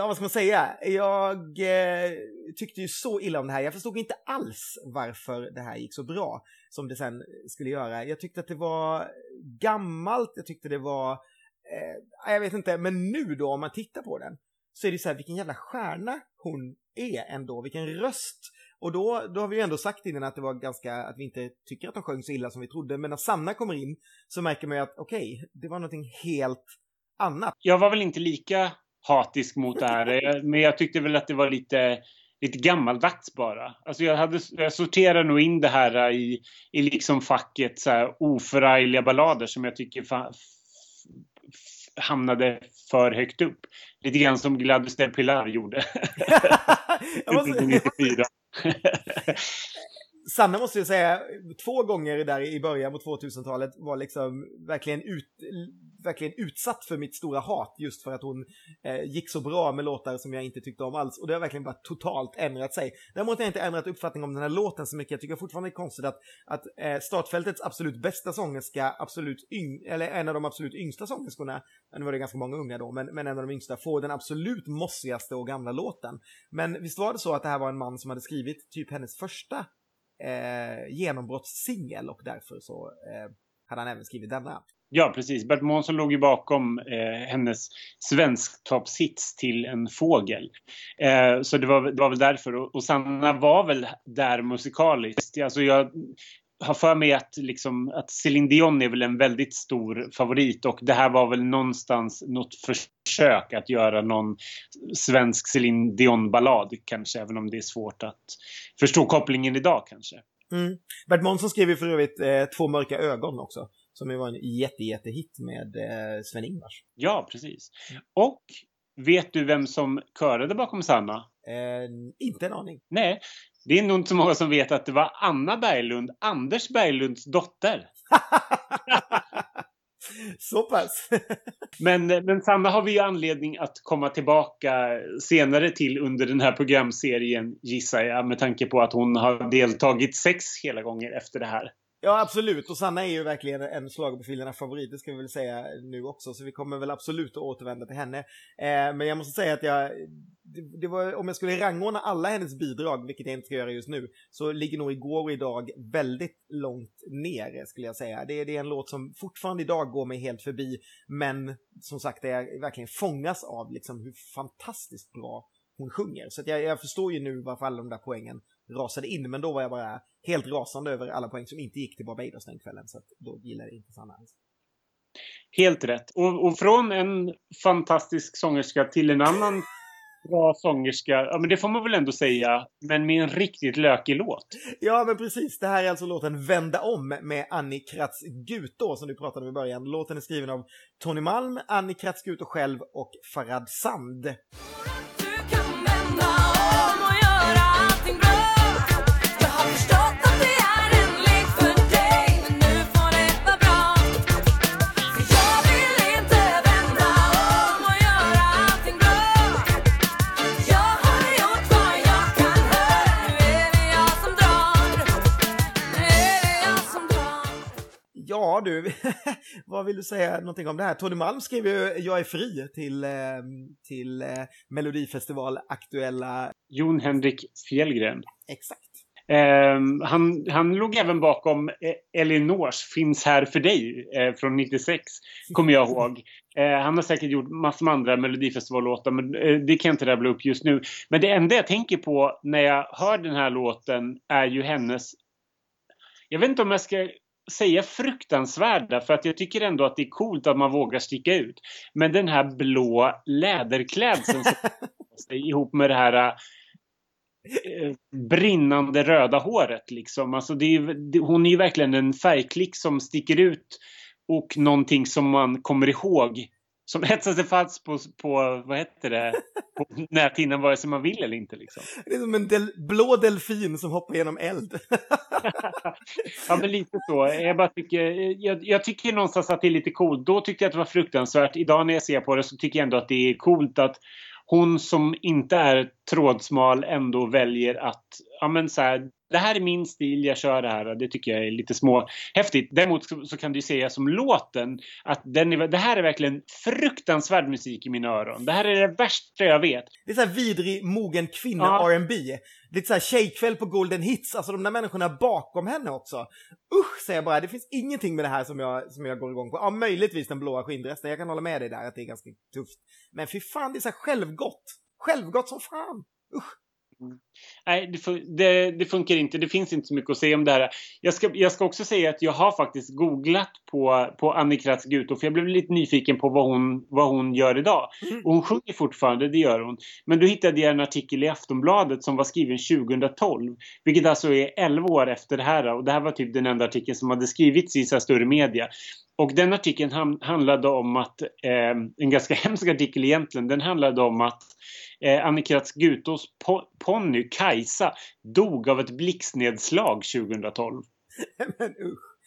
Ja, vad ska man säga? Jag eh, tyckte ju så illa om det här. Jag förstod inte alls varför det här gick så bra som det sen skulle göra. Jag tyckte att det var gammalt, jag tyckte det var, eh, jag vet inte, men nu då om man tittar på den så är det så här, vilken jävla stjärna hon är ändå, vilken röst. Och då, då har vi ju ändå sagt innan att det var ganska, att vi inte tycker att de sjöng så illa som vi trodde, men när Sanna kommer in så märker man ju att okej, okay, det var någonting helt annat. Jag var väl inte lika hatisk mot det här, men jag tyckte väl att det var lite lite gammaldags bara. Alltså jag, hade, jag sorterar nog in det här i, i liksom facket så här oförargliga ballader som jag tycker fa, hamnade för högt upp. Lite grann som Gladys del Pilar gjorde. måste... Sanna måste jag säga, två gånger där i början på 2000-talet var liksom verkligen, ut, verkligen utsatt för mitt stora hat just för att hon eh, gick så bra med låtar som jag inte tyckte om alls. Och det har verkligen bara totalt ändrat sig. Däremot har jag inte ändrat uppfattning om den här låten så mycket. Jag tycker fortfarande det är konstigt att, att eh, startfältets absolut bästa sångerska, absolut yng, eller en av de absolut yngsta sångerskorna, nu var det ganska många unga då, men, men en av de yngsta, får den absolut mossigaste och gamla låten. Men visst var det så att det här var en man som hade skrivit typ hennes första eh, genombrottssingel och därför så eh, hade han även skrivit denna. Ja, precis. Bert Månsson låg ju bakom eh, hennes svensktoppshits till En fågel. Eh, så det var, det var väl därför. Och, och Sanna var väl där musikaliskt. Alltså jag, har för mig att, liksom, att Céline Dion är väl en väldigt stor favorit och det här var väl någonstans något försök att göra någon svensk Céline Dion-ballad kanske, även om det är svårt att förstå kopplingen idag kanske. Mm. Bert Månsson skrev ju för övrigt eh, Två mörka ögon också, som ju var en jätte, med eh, Sven-Ingvars. Ja, precis. Och vet du vem som körade bakom Sanna? Eh, inte en aning. Nej, det är nog inte så många som vet att det var Anna Berglund, Anders Berglunds dotter. Så pass. men, men Sanna har vi ju anledning att komma tillbaka senare till under den här programserien gissar jag med tanke på att hon har deltagit sex hela gånger efter det här. Ja, absolut. Och Sanna är ju verkligen en schlagerprofilernas favorit, det ska vi väl säga nu också. Så vi kommer väl absolut att återvända till henne. Eh, men jag måste säga att jag, det, det, var, om jag skulle rangordna alla hennes bidrag, vilket jag inte ska göra just nu, så ligger nog igår och idag väldigt långt ner, skulle jag säga. Det, det är en låt som fortfarande idag går mig helt förbi, men som sagt, jag verkligen fångas av liksom hur fantastiskt bra hon sjunger. Så jag, jag, förstår ju nu varför alla de där poängen rasade in, men då var jag bara helt rasande över alla poäng som inte gick till Barbados den kvällen, så då gillade jag inte Sanna ens. Helt rätt. Och, och, från en fantastisk sångerska till en annan bra sångerska, ja men det får man väl ändå säga, men med en riktigt lökig låt. Ja men precis, det här är alltså låten Vända om med Annie Kratz Gutå som du pratade om i början. Låten är skriven av Tony Malm, Annie Kratz Gutå själv och Farad Sand. Ja du, vad vill du säga någonting om det här? Tony Malm skrev ju Jag är fri till, eh, till eh, Melodifestival aktuella... Jon Henrik Fjällgren. Exakt. Um, han, han låg även bakom eh, Elinors Finns här för dig eh, från 96, kommer jag ihåg. Eh, han har säkert gjort massor med andra Melodifestivallåtar, men eh, det kan jag inte rabbla upp just nu. Men det enda jag tänker på när jag hör den här låten är ju hennes... Jag vet inte om jag ska säga fruktansvärda för att jag tycker ändå att det är coolt att man vågar sticka ut. Men den här blå läderklädseln ihop med det här eh, brinnande röda håret liksom. Alltså det är, det, hon är ju verkligen en färgklick som sticker ut och någonting som man kommer ihåg som etsar sig fast på, på vad heter det, på näthinnan vare sig man vill eller inte. Liksom. Det är som en del, blå delfin som hoppar genom eld. ja, men lite så. Jag, bara tycker, jag, jag, tycker någonstans att det är lite coolt. Då tyckte jag att det var fruktansvärt. Idag när jag ser på det så tycker jag ändå att det är coolt att hon som inte är trådsmal ändå väljer att ja, men så här, det här är min stil, jag kör det här. Det tycker jag är lite små häftigt. Däremot så, så kan du säga som låten att den är, det här är verkligen fruktansvärd musik i mina öron. Det här är det värsta jag vet. Det är så här vidrig, mogen kvinna ja. R&B. Lite så här tjejkväll på Golden Hits. Alltså de där människorna bakom henne också. Usch, säger jag bara. Det finns ingenting med det här som jag, som jag går igång på. Ja, möjligtvis den blåa skinndressen. Jag kan hålla med dig där att det är ganska tufft. Men fy fan, det är så här självgott. Självgott som fan. Usch. Mm. Nej, det, det, det, funkar inte. Det finns inte så mycket att säga om det här. Jag ska, jag ska också säga att jag har faktiskt googlat på, på Annie Kratz Guto för jag blev lite nyfiken på vad hon, vad hon gör idag. Mm. Och hon sjunger fortfarande, det gör hon. Men då hittade jag en artikel i Aftonbladet som var skriven 2012. Vilket alltså är 11 år efter det här. Och det här var typ den enda artikeln som hade skrivits i så större media. Och den artikeln handlade om att, eh, en ganska hemsk artikel egentligen, den handlade om att eh, Annikrats Gutos po ponny Kajsa dog av ett blixtnedslag 2012. Men usch.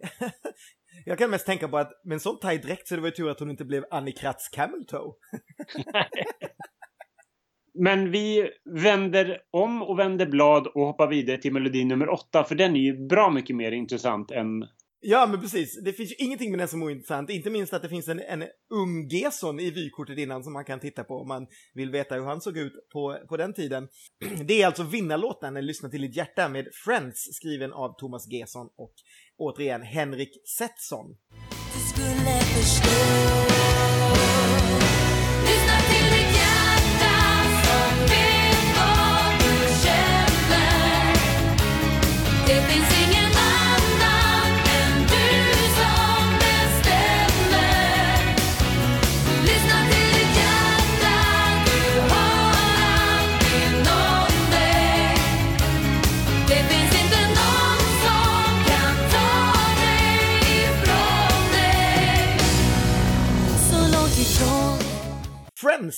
Jag kan mest tänka på att med en sån tajt dräkt så det var ju tur att hon inte blev Annikrats Camel Toe. Men vi vänder om och vänder blad och hoppar vidare till melodi nummer åtta för den är ju bra mycket mer intressant än Ja, men precis. Det finns ju ingenting med den som är ointressant. Inte minst att det finns en, en ung Gesson i vykortet innan som man kan titta på om man vill veta hur han såg ut på, på den tiden. Det är alltså vinnarlåten Lyssna till ditt hjärta med Friends skriven av Thomas Gesson och återigen Henrik Setson.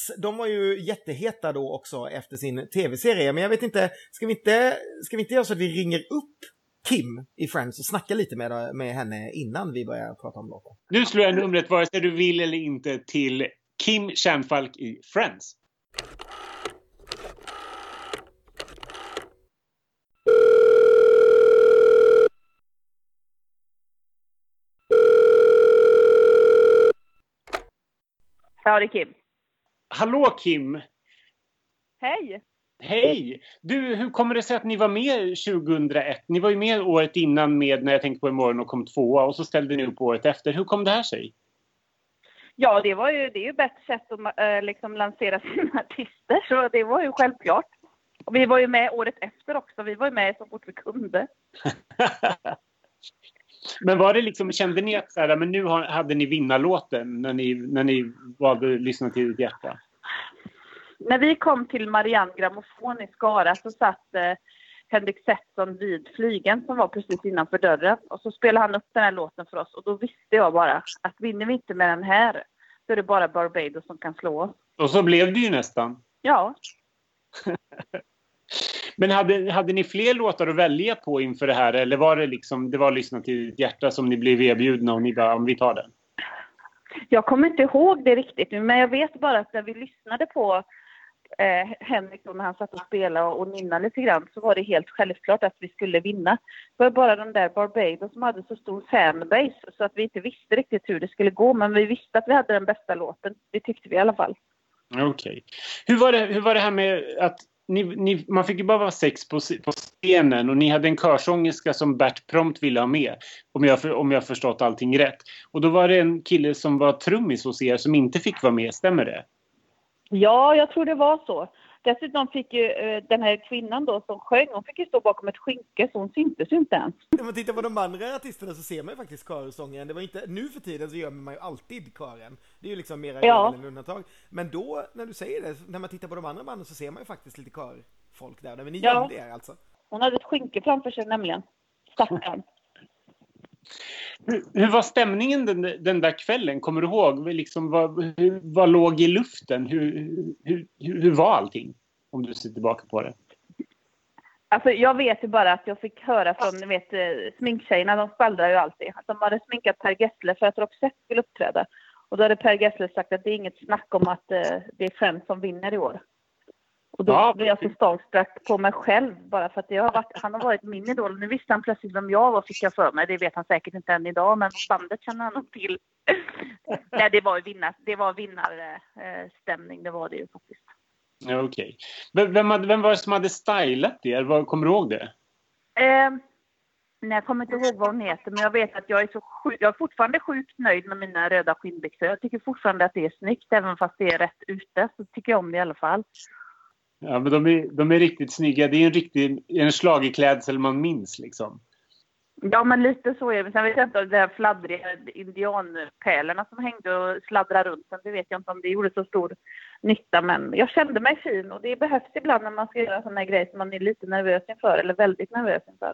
Friends, de var ju jätteheta då också efter sin tv-serie. Men jag vet inte, ska vi inte, ska vi inte göra så att vi ringer upp Kim i Friends och snackar lite med, med henne innan vi börjar prata om låten? Nu slår jag numret vare sig du vill eller inte till Kim Kärnfalk i Friends. Ja, det är Kim. Hallå Kim! Hej! Hej! Du, hur kommer det sig att ni var med 2001? Ni var ju med året innan med När jag tänkte på imorgon och kom tvåa och så ställde ni upp året efter. Hur kom det här sig? Ja, det, var ju, det är ju bättre sätt att äh, liksom lansera sina artister, så det var ju självklart. Och vi var ju med året efter också. Vi var ju med så fort vi kunde. men var det liksom, kände ni att så här, men nu hade ni vinnarlåten när ni, när ni valde att lyssna till ditt hjärta? När vi kom till Marianne Grammofon i Skara så satt eh, Henrik Setson vid flygen som var precis innanför dörren. Och så spelade han upp den här låten för oss och då visste jag bara att vinner vi inte med den här så är det bara Barbados som kan slå oss. Och så blev det ju nästan. Ja. Men hade, hade ni fler låtar att välja på inför det här eller var det liksom, det var Lyssna till ditt hjärta som ni blev erbjudna och ni bara, om vi tar den? Jag kommer inte ihåg det riktigt nu, men jag vet bara att när vi lyssnade på eh, Henrik då när han satt och spelade och, och nynnade lite grann så var det helt självklart att vi skulle vinna. Det var bara de där Barbados som hade så stor fanbase så att vi inte visste riktigt hur det skulle gå men vi visste att vi hade den bästa låten. Det tyckte vi i alla fall. Okej. Okay. Hur, var det, hur var det här med att ni, ni, man fick ju bara vara sex på, på scenen och ni hade en körsångerska som Bert prompt ville ha med. Om jag, om jag förstått allting rätt. Och då var det en kille som var trummis hos er som inte fick vara med, stämmer det? Ja, jag tror det var så. Dessutom fick ju eh, den här kvinnan då som sjöng, hon fick ju stå bakom ett skynke så hon syntes ju inte ens. Om man tittar på de andra artisterna så ser man ju faktiskt körsången. Det var inte, nu för tiden så gör man ju alltid kören. Det är ju liksom mera ja. än undantag. Men då, när du säger det, när man tittar på de andra banden så ser man ju faktiskt lite körfolk där. Men ni ja. gömde er alltså? Hon hade ett skynke framför sig nämligen. Stackarn. Hur, hur, var stämningen den, den, där kvällen? Kommer du ihåg? Liksom, vad, hur, vad låg i luften? Hur, hur, hur, var allting? Om du ser tillbaka på det. Alltså, jag vet ju bara att jag fick höra från vet, eh, sminktjejerna, de skvallrar ju alltid. Att de hade sminkat Per Gessle för att Roxette skulle uppträda. Och då hade Per Gessle sagt att det är inget snack om att eh, det är Friends som vinner i år. Och då ja. blev jag så starstruck på mig själv bara för att jag har varit, han har varit min idol. Nu visste han plötsligt vem jag var fick jag för mig. Det vet han säkert inte än idag men bandet känner han nog till. Nej det var vinnar, det var vinnarstämning, det var det ju faktiskt. Ja, Okej. Okay. Vem, vem var det som hade stylat er? Kommer du ihåg det? Eh, nej, jag kommer inte ihåg vad hon heter men jag vet att jag är så sjuk, jag är fortfarande sjukt nöjd med mina röda skinnbyxor. Jag tycker fortfarande att det är snyggt även fast det är rätt ute så tycker jag om det i alla fall. Ja, men de är, de är riktigt snygga. Det är en riktig en schlagerklädsel man minns liksom. Ja, men lite så är det. Sen vet jag inte, om de här fladdriga indianpärlorna som hängde och sladdrade runt den, det vet jag inte om det gjorde så stor nytta. Men jag kände mig fin och det behövs ibland när man ska göra sådana grejer som man är lite nervös inför, eller väldigt nervös inför.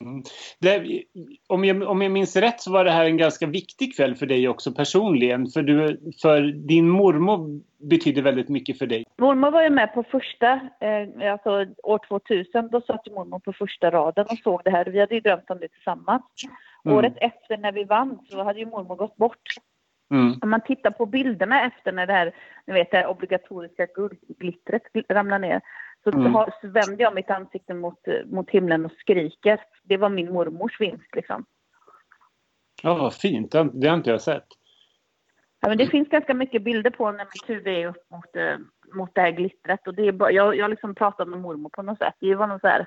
Mm. Det, om, jag, om jag minns rätt så var det här en ganska viktig kväll för dig också personligen. För, du, för din mormor betydde väldigt mycket för dig. Mormor var ju med på första, eh, alltså år 2000. Då satt mormor på första raden och såg det här. Vi hade ju drömt om det tillsammans. Mm. Året efter när vi vann så hade ju mormor gått bort. Mm. Om man tittar på bilderna efter när det här, ni vet, det här obligatoriska guldglittret ramlar ner så mm. har, vänder jag mitt ansikte mot, mot himlen och skriker. Det var min mormors vinst liksom. Ja, vad fint. Det, det har inte jag sett. Ja, men det finns ganska mycket bilder på när mitt huvud är upp mot, eh, mot det här glittret. Och det är bara, jag, jag liksom pratade med mormor på något sätt. Det var något så här,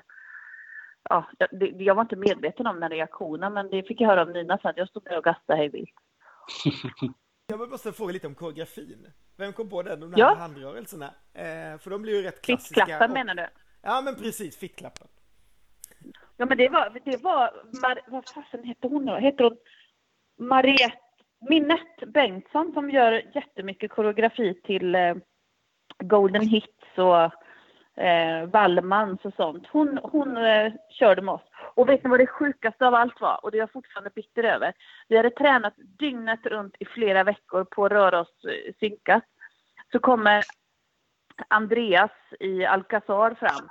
ja, det, jag var inte medveten om den reaktionen, men det fick jag höra av Nina sen. Jag stod där och gastade hej vilt. Jag måste fråga lite om koreografin. Vem kom på den, de här ja. handrörelserna? Eh, för de blir ju rätt klassiska. Fittklappen och... menar du? Ja, men precis, fittklappen. Ja, men det var, det var, Mar... vad fasen hette hon då? Heter hon Mariette, Minette Bengtsson som gör jättemycket koreografi till eh, Golden Hits och eh, Wallmans och sånt. Hon, hon eh, körde med oss. Och vet ni vad det sjukaste av allt var? Och det är jag fortfarande bitter över. Vi hade tränat dygnet runt i flera veckor på att röra oss eh, synkat. Så kommer Andreas i Alcazar fram.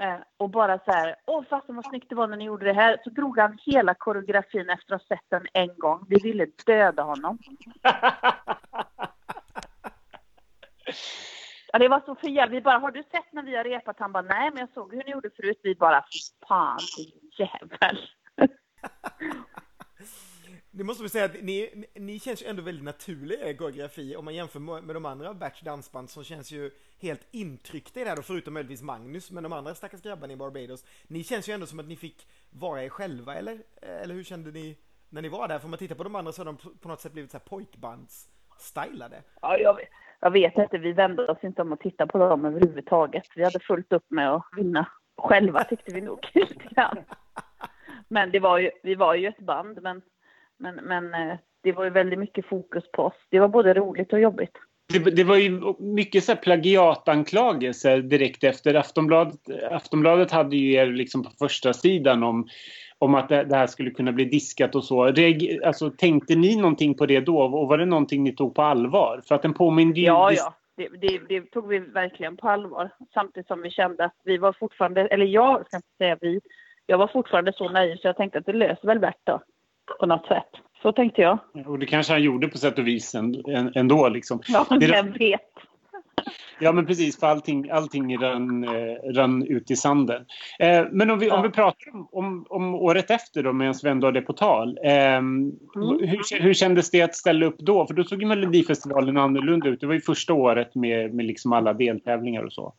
Eh, och bara så här, åh fasen vad snyggt det var när ni gjorde det här. Så drog han hela koreografin efter att ha sett den en gång. Vi ville döda honom. Ja, det var så för jävligt. Vi bara, har du sett när vi har repat? Han bara, nej men jag såg hur ni gjorde förut. Vi bara, fy fan din jävel. Det måste vi säga att ni, ni känns ju ändå väldigt naturliga i koreografi om man jämför med de andra Berts dansband som känns ju helt intryckta i det här då, förutom möjligtvis Magnus, men de andra stackars grabbarna i Barbados. Ni känns ju ändå som att ni fick vara er själva, eller? Eller hur kände ni när ni var där? För om man tittar på de andra så har de på något sätt blivit så här pojkbands-stylade. Ja, jag vet, jag vet inte. Vi vände oss inte om att titta på dem överhuvudtaget. Vi hade fullt upp med att vinna själva tyckte vi nog lite grann. Men det var ju, vi var ju ett band, men men, men eh, det var ju väldigt mycket fokus på oss. Det var både roligt och jobbigt. Det, det var ju mycket så plagiatanklagelser direkt efter Aftonbladet. Aftonbladet hade ju er liksom på första sidan om, om att det, det här skulle kunna bli diskat och så. Reg, alltså, tänkte ni någonting på det då och var det någonting ni tog på allvar? För att den påminde ju... Ja, ja. Det, det, det, tog vi verkligen på allvar. Samtidigt som vi kände att vi var fortfarande, eller jag ska inte säga vi, jag var fortfarande så naiv så jag tänkte att det löser väl Bert då på något sätt. Så tänkte jag. Och det kanske han gjorde på sätt och vis ändå. Liksom. Ja, det jag vet. Ja, men precis. För allting, allting rann, eh, rann ut i sanden. Eh, men om vi, ja. om vi pratar om, om, om året efter då, medan vi ändå har det på tal. Eh, mm. hur, hur kändes det att ställa upp då? För då såg ju Melodifestivalen annorlunda ut. Det var ju första året med, med liksom alla deltävlingar och så.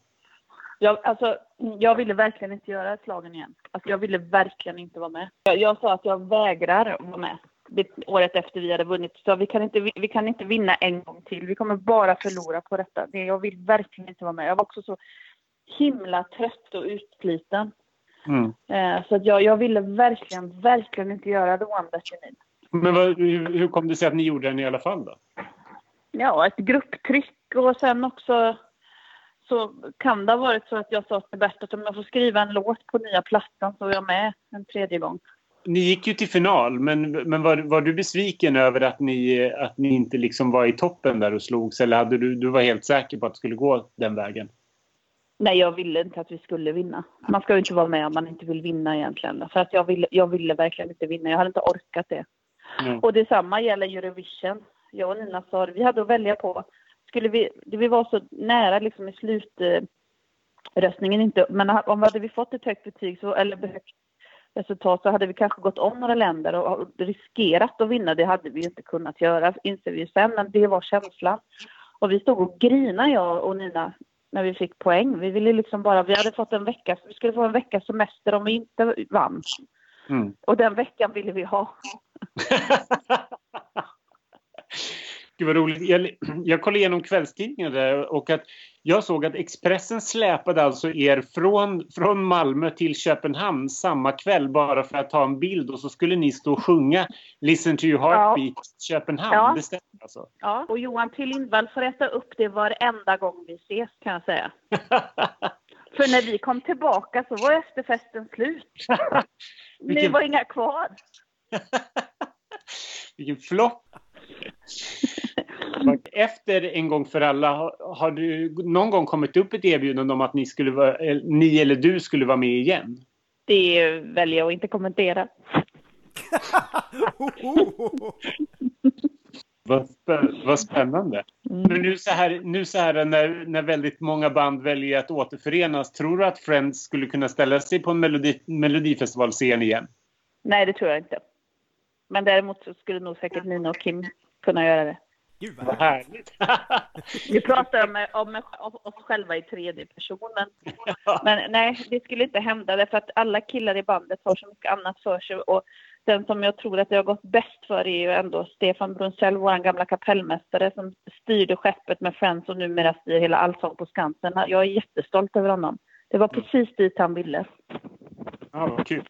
Jag, alltså, jag ville verkligen inte göra slagen igen. Alltså, jag ville verkligen inte vara med. Jag, jag sa att jag vägrar vara med året efter vi hade vunnit. Så vi kan, inte, vi kan inte vinna en gång till. Vi kommer bara förlora på detta. Jag vill verkligen inte vara med. Jag var också så himla trött och utsliten. Mm. Eh, så att jag, jag ville verkligen, verkligen inte göra det One Men vad, hur, hur kom det sig att ni gjorde den i alla fall då? Ja, ett grupptryck och sen också så kan det ha varit så att jag sa till Bert att om jag får skriva en låt på nya plattan så är jag med en tredje gång. Ni gick ju till final, men, men var, var du besviken över att ni, att ni inte liksom var i toppen där och slogs? Eller hade du, du var helt säker på att det skulle gå den vägen? Nej, jag ville inte att vi skulle vinna. Man ska ju inte vara med om man inte vill vinna egentligen. För att jag ville, jag ville verkligen inte vinna. Jag hade inte orkat det. Mm. Och detsamma gäller Eurovision. Jag och Nina sa vi hade att välja på skulle vi, vi var så nära liksom i slutröstningen inte, men om hade vi fått ett högt betyg så, eller högt resultat så hade vi kanske gått om några länder och riskerat att vinna. Det hade vi inte kunnat göra, inser vi sen, men det var känslan. Och vi stod och grinade, jag och Nina, när vi fick poäng. Vi ville liksom bara, vi hade fått en vecka, vi skulle få en veckas semester om vi inte vann. Mm. Och den veckan ville vi ha. Gud vad roligt. Jag, jag kollade igenom kvällstidningen där och att jag såg att Expressen släpade alltså er från, från Malmö till Köpenhamn samma kväll bara för att ta en bild och så skulle ni stå och sjunga Listen to your heartbeat ja. Köpenhamn. Ja. Det stämmer alltså? Ja, och Johan P Lindvall får äta upp det varenda gång vi ses kan jag säga. för när vi kom tillbaka så var efterfesten slut. Vilken... Det var inga kvar. Vilken flopp! Efter En gång för alla, har, du någon gång kommit upp ett erbjudande om att ni, skulle vara, ni eller du skulle vara med igen? Det väljer jag att inte kommentera. vad, vad spännande. Mm. Men nu så här, nu så här när, när väldigt många band väljer att återförenas, tror du att Friends skulle kunna ställa sig på en melodi, melodifestivalscen igen? Nej, det tror jag inte. Men däremot så skulle nog säkert Nina och Kim kunna göra det. Gud vad härligt! Vi pratar om, om, om oss själva i tredje person. Men, nej, det skulle inte hända därför att alla killar i bandet har så mycket annat för sig. Och den som jag tror att det har gått bäst för är ju ändå Stefan Brunzell, vår gamla kapellmästare som styrde skeppet med Friends och numera styr hela Allsång på Skansen. Jag är jättestolt över honom. Det var precis dit han ville. Ja, vad kul.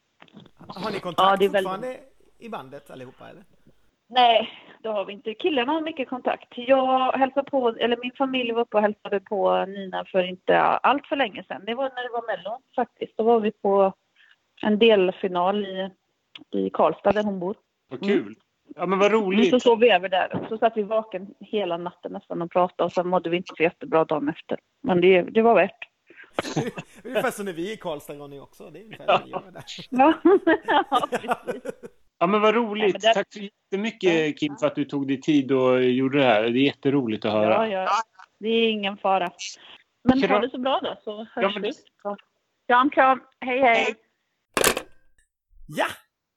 Har ni kontakt ja, fortfarande väldigt... i bandet allihopa eller? Nej, det har vi inte. Killarna har mycket kontakt. Jag hälsade på, eller min familj var uppe och hälsade på Nina för inte allt för länge sedan. Det var när det var Mello faktiskt. Då var vi på en delfinal i, i Karlstad där hon bor. Vad kul! Ja, men vad Men roligt. så sov vi över där. Så satt vi vaken hela natten nästan och pratade och sen mådde vi inte så jättebra dagen efter. Men det, det var värt. Ungefär som när vi är i Karlstad, Ronny, också. Det är ungefär det vi gör där. Ja, ja precis. Ja, men vad roligt. Ja, men det- Tack så jättemycket Kim för att du tog dig tid och gjorde det här. Det är jätteroligt att höra. Ja, ja. Det är ingen fara. Men ha det så bra då, så hörs Ja, men vi. Kram, kram. Hej, hej. Ja!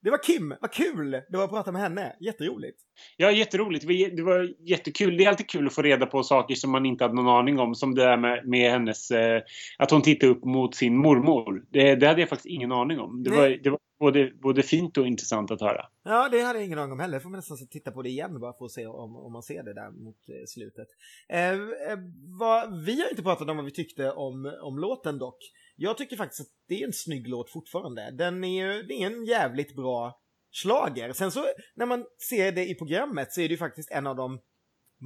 Det var Kim! Vad kul det var att prata med henne. Jätteroligt. Ja, jätteroligt. Det var, det var jättekul. Det är alltid kul att få reda på saker som man inte hade någon aning om. Som det där med, med hennes... Eh, att hon tittade upp mot sin mormor. Det, det hade jag faktiskt ingen aning om. Det Nej. var, det var både, både fint och intressant att höra. Ja, det hade jag ingen aning om heller. Får man nästan titta på det igen bara för att se om, om man ser det där mot eh, slutet. Eh, eh, vad, vi har inte pratat om vad vi tyckte om, om låten dock. Jag tycker faktiskt att det är en snygg låt fortfarande. Den är, ju- det är en jävligt bra slager. Sen så när man ser det i programmet så är det ju faktiskt en av de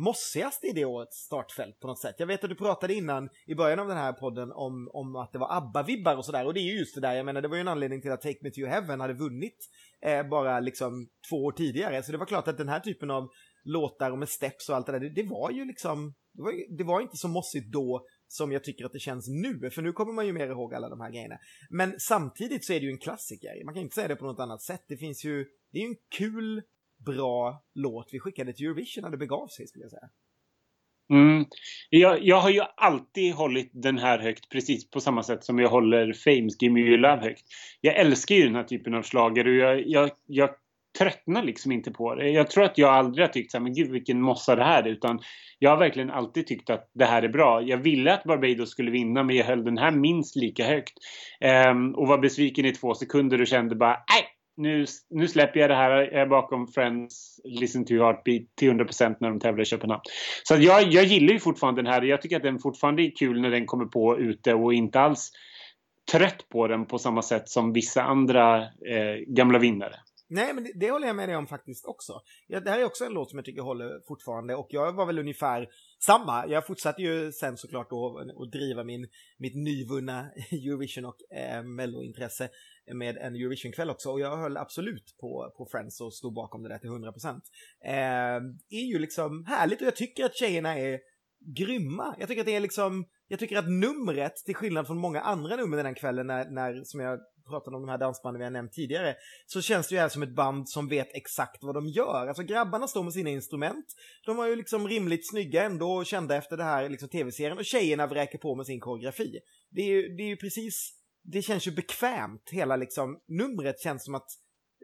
mossigaste i det årets startfält på något sätt. Jag vet att du pratade innan i början av den här podden om, om att det var ABBA-vibbar och sådär och det är ju just det där, jag menar det var ju en anledning till att Take Me To Heaven hade vunnit eh, bara liksom två år tidigare. Så det var klart att den här typen av låtar och med steps och allt det där, det, det var ju liksom, det var, ju- det var inte så mossigt då som jag tycker att det känns nu, för nu kommer man ju mer ihåg alla de här grejerna. Men samtidigt så är det ju en klassiker, man kan inte säga det på något annat sätt. Det finns ju, det är ju en kul, bra låt vi skickade till Eurovision när det begav sig skulle jag säga. Mm. Jag, jag har ju alltid hållit den här högt precis på samma sätt som jag håller Fames Give Me Your Love högt. Jag älskar ju den här typen av slager och jag, jag, jag tröttnar liksom inte på det. Jag tror att jag aldrig har tyckt så här, men gud vilken mossa det här är. Utan jag har verkligen alltid tyckt att det här är bra. Jag ville att Barbados skulle vinna men jag höll den här minst lika högt. Um, och var besviken i två sekunder och kände bara nej, nu, nu släpper jag det här. Jag är bakom Friends Listen to your heartbeat till 100% när de tävlar i Köpenhamn. Så att jag, jag gillar ju fortfarande den här. Jag tycker att den fortfarande är kul när den kommer på ute och inte alls trött på den på samma sätt som vissa andra eh, gamla vinnare. Nej, men det, det håller jag med dig om faktiskt också. Ja, det här är också en låt som jag tycker håller fortfarande och jag var väl ungefär samma. Jag fortsatte ju sen såklart då att driva min, mitt nyvunna Eurovision och eh, Mello-intresse med en Eurovision-kväll också och jag höll absolut på, på Friends och stod bakom det där till 100%. Eh, är ju liksom härligt och jag tycker att tjejerna är grymma. Jag tycker att det är liksom, jag tycker att numret, till skillnad från många andra nummer den här kvällen när, när som jag pratade om de här dansbanden vi har nämnt tidigare, så känns det ju här som ett band som vet exakt vad de gör. Alltså grabbarna står med sina instrument, de var ju liksom rimligt snygga ändå och kända efter det här liksom tv-serien och tjejerna vräker på med sin koreografi. Det är ju, det är ju precis, det känns ju bekvämt, hela liksom numret känns som att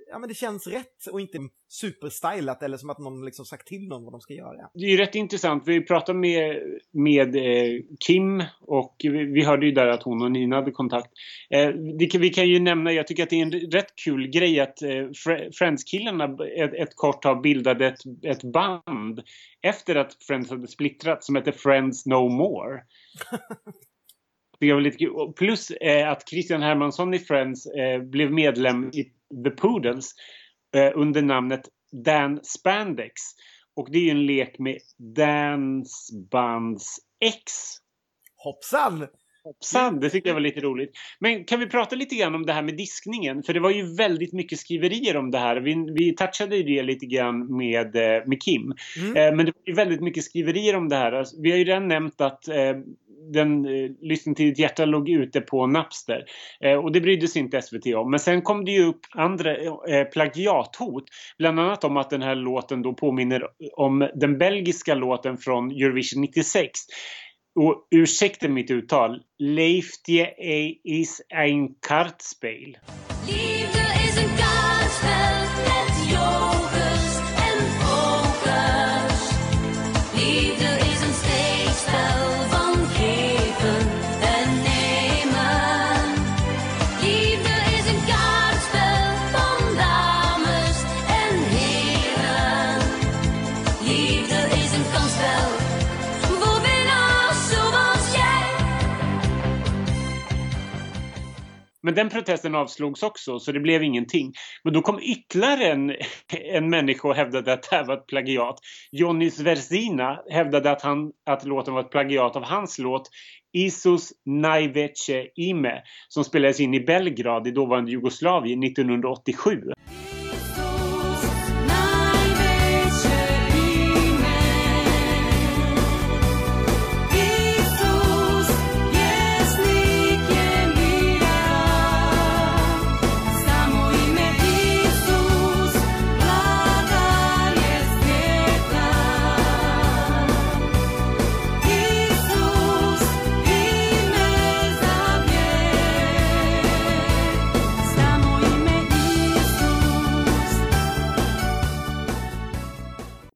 Ja men det känns rätt och inte superstylat eller som att någon liksom sagt till någon vad de ska göra. Det är ju rätt intressant. Vi pratade med, med eh, Kim och vi, vi hörde ju där att hon och Nina hade kontakt. Eh, det, vi kan ju nämna, jag tycker att det är en rätt kul grej att eh, Friends-killarna ett, ett kort har bildat ett, ett band efter att Friends hade splittrat som heter Friends No More. Det var lite kul. Plus eh, att Christian Hermansson i Friends eh, blev medlem i The Poodles eh, under namnet Dan Spandex. Och det är ju en lek med Dansbands X. Hoppsan! Hoppsan, det tycker jag var lite roligt. Men kan vi prata lite grann om det här med diskningen? För det var ju väldigt mycket skriverier om det här. Vi, vi touchade det lite grann med, eh, med Kim. Mm. Eh, Men det var ju väldigt mycket skriverier om det här. Alltså, vi har ju redan nämnt att eh, den eh, Lyssna till ditt hjärta låg ute på Napster. Eh, och det brydde sig inte SVT om. Men sen kom det ju upp andra eh, plagiathot. Bland annat om att den här låten då påminner om den belgiska låten från Eurovision 96. Och ursäkta mitt uttal. Leifje is ein kartspel. Men den protesten avslogs också, så det blev ingenting. Men då kom ytterligare en, en människa och hävdade att det här var ett plagiat. Johnny Sversina hävdade att, han, att låten var ett plagiat av hans låt Isus Najvece Ime som spelades in i Belgrad i dåvarande Jugoslavien 1987.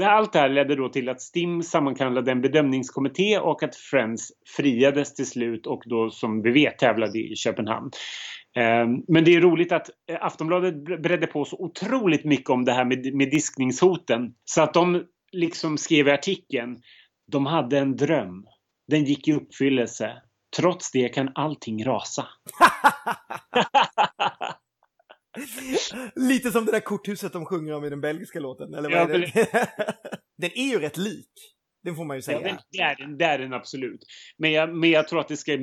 Allt det här ledde då till att STIM sammankallade en bedömningskommitté och att Friends friades till slut och då som vi vet tävlade i Köpenhamn. Ehm, men det är roligt att eh, Aftonbladet bredde på så otroligt mycket om det här med, med diskningshoten. Så att de liksom skrev i artikeln, de hade en dröm. Den gick i uppfyllelse. Trots det kan allting rasa. Lite som det där korthuset de sjunger om i den belgiska låten. Eller vad Ja, är det? den är ju rätt lik. Den får man ju säga. Ja, det, det, är den, det är den absolut. Men jag, men jag tror att det ska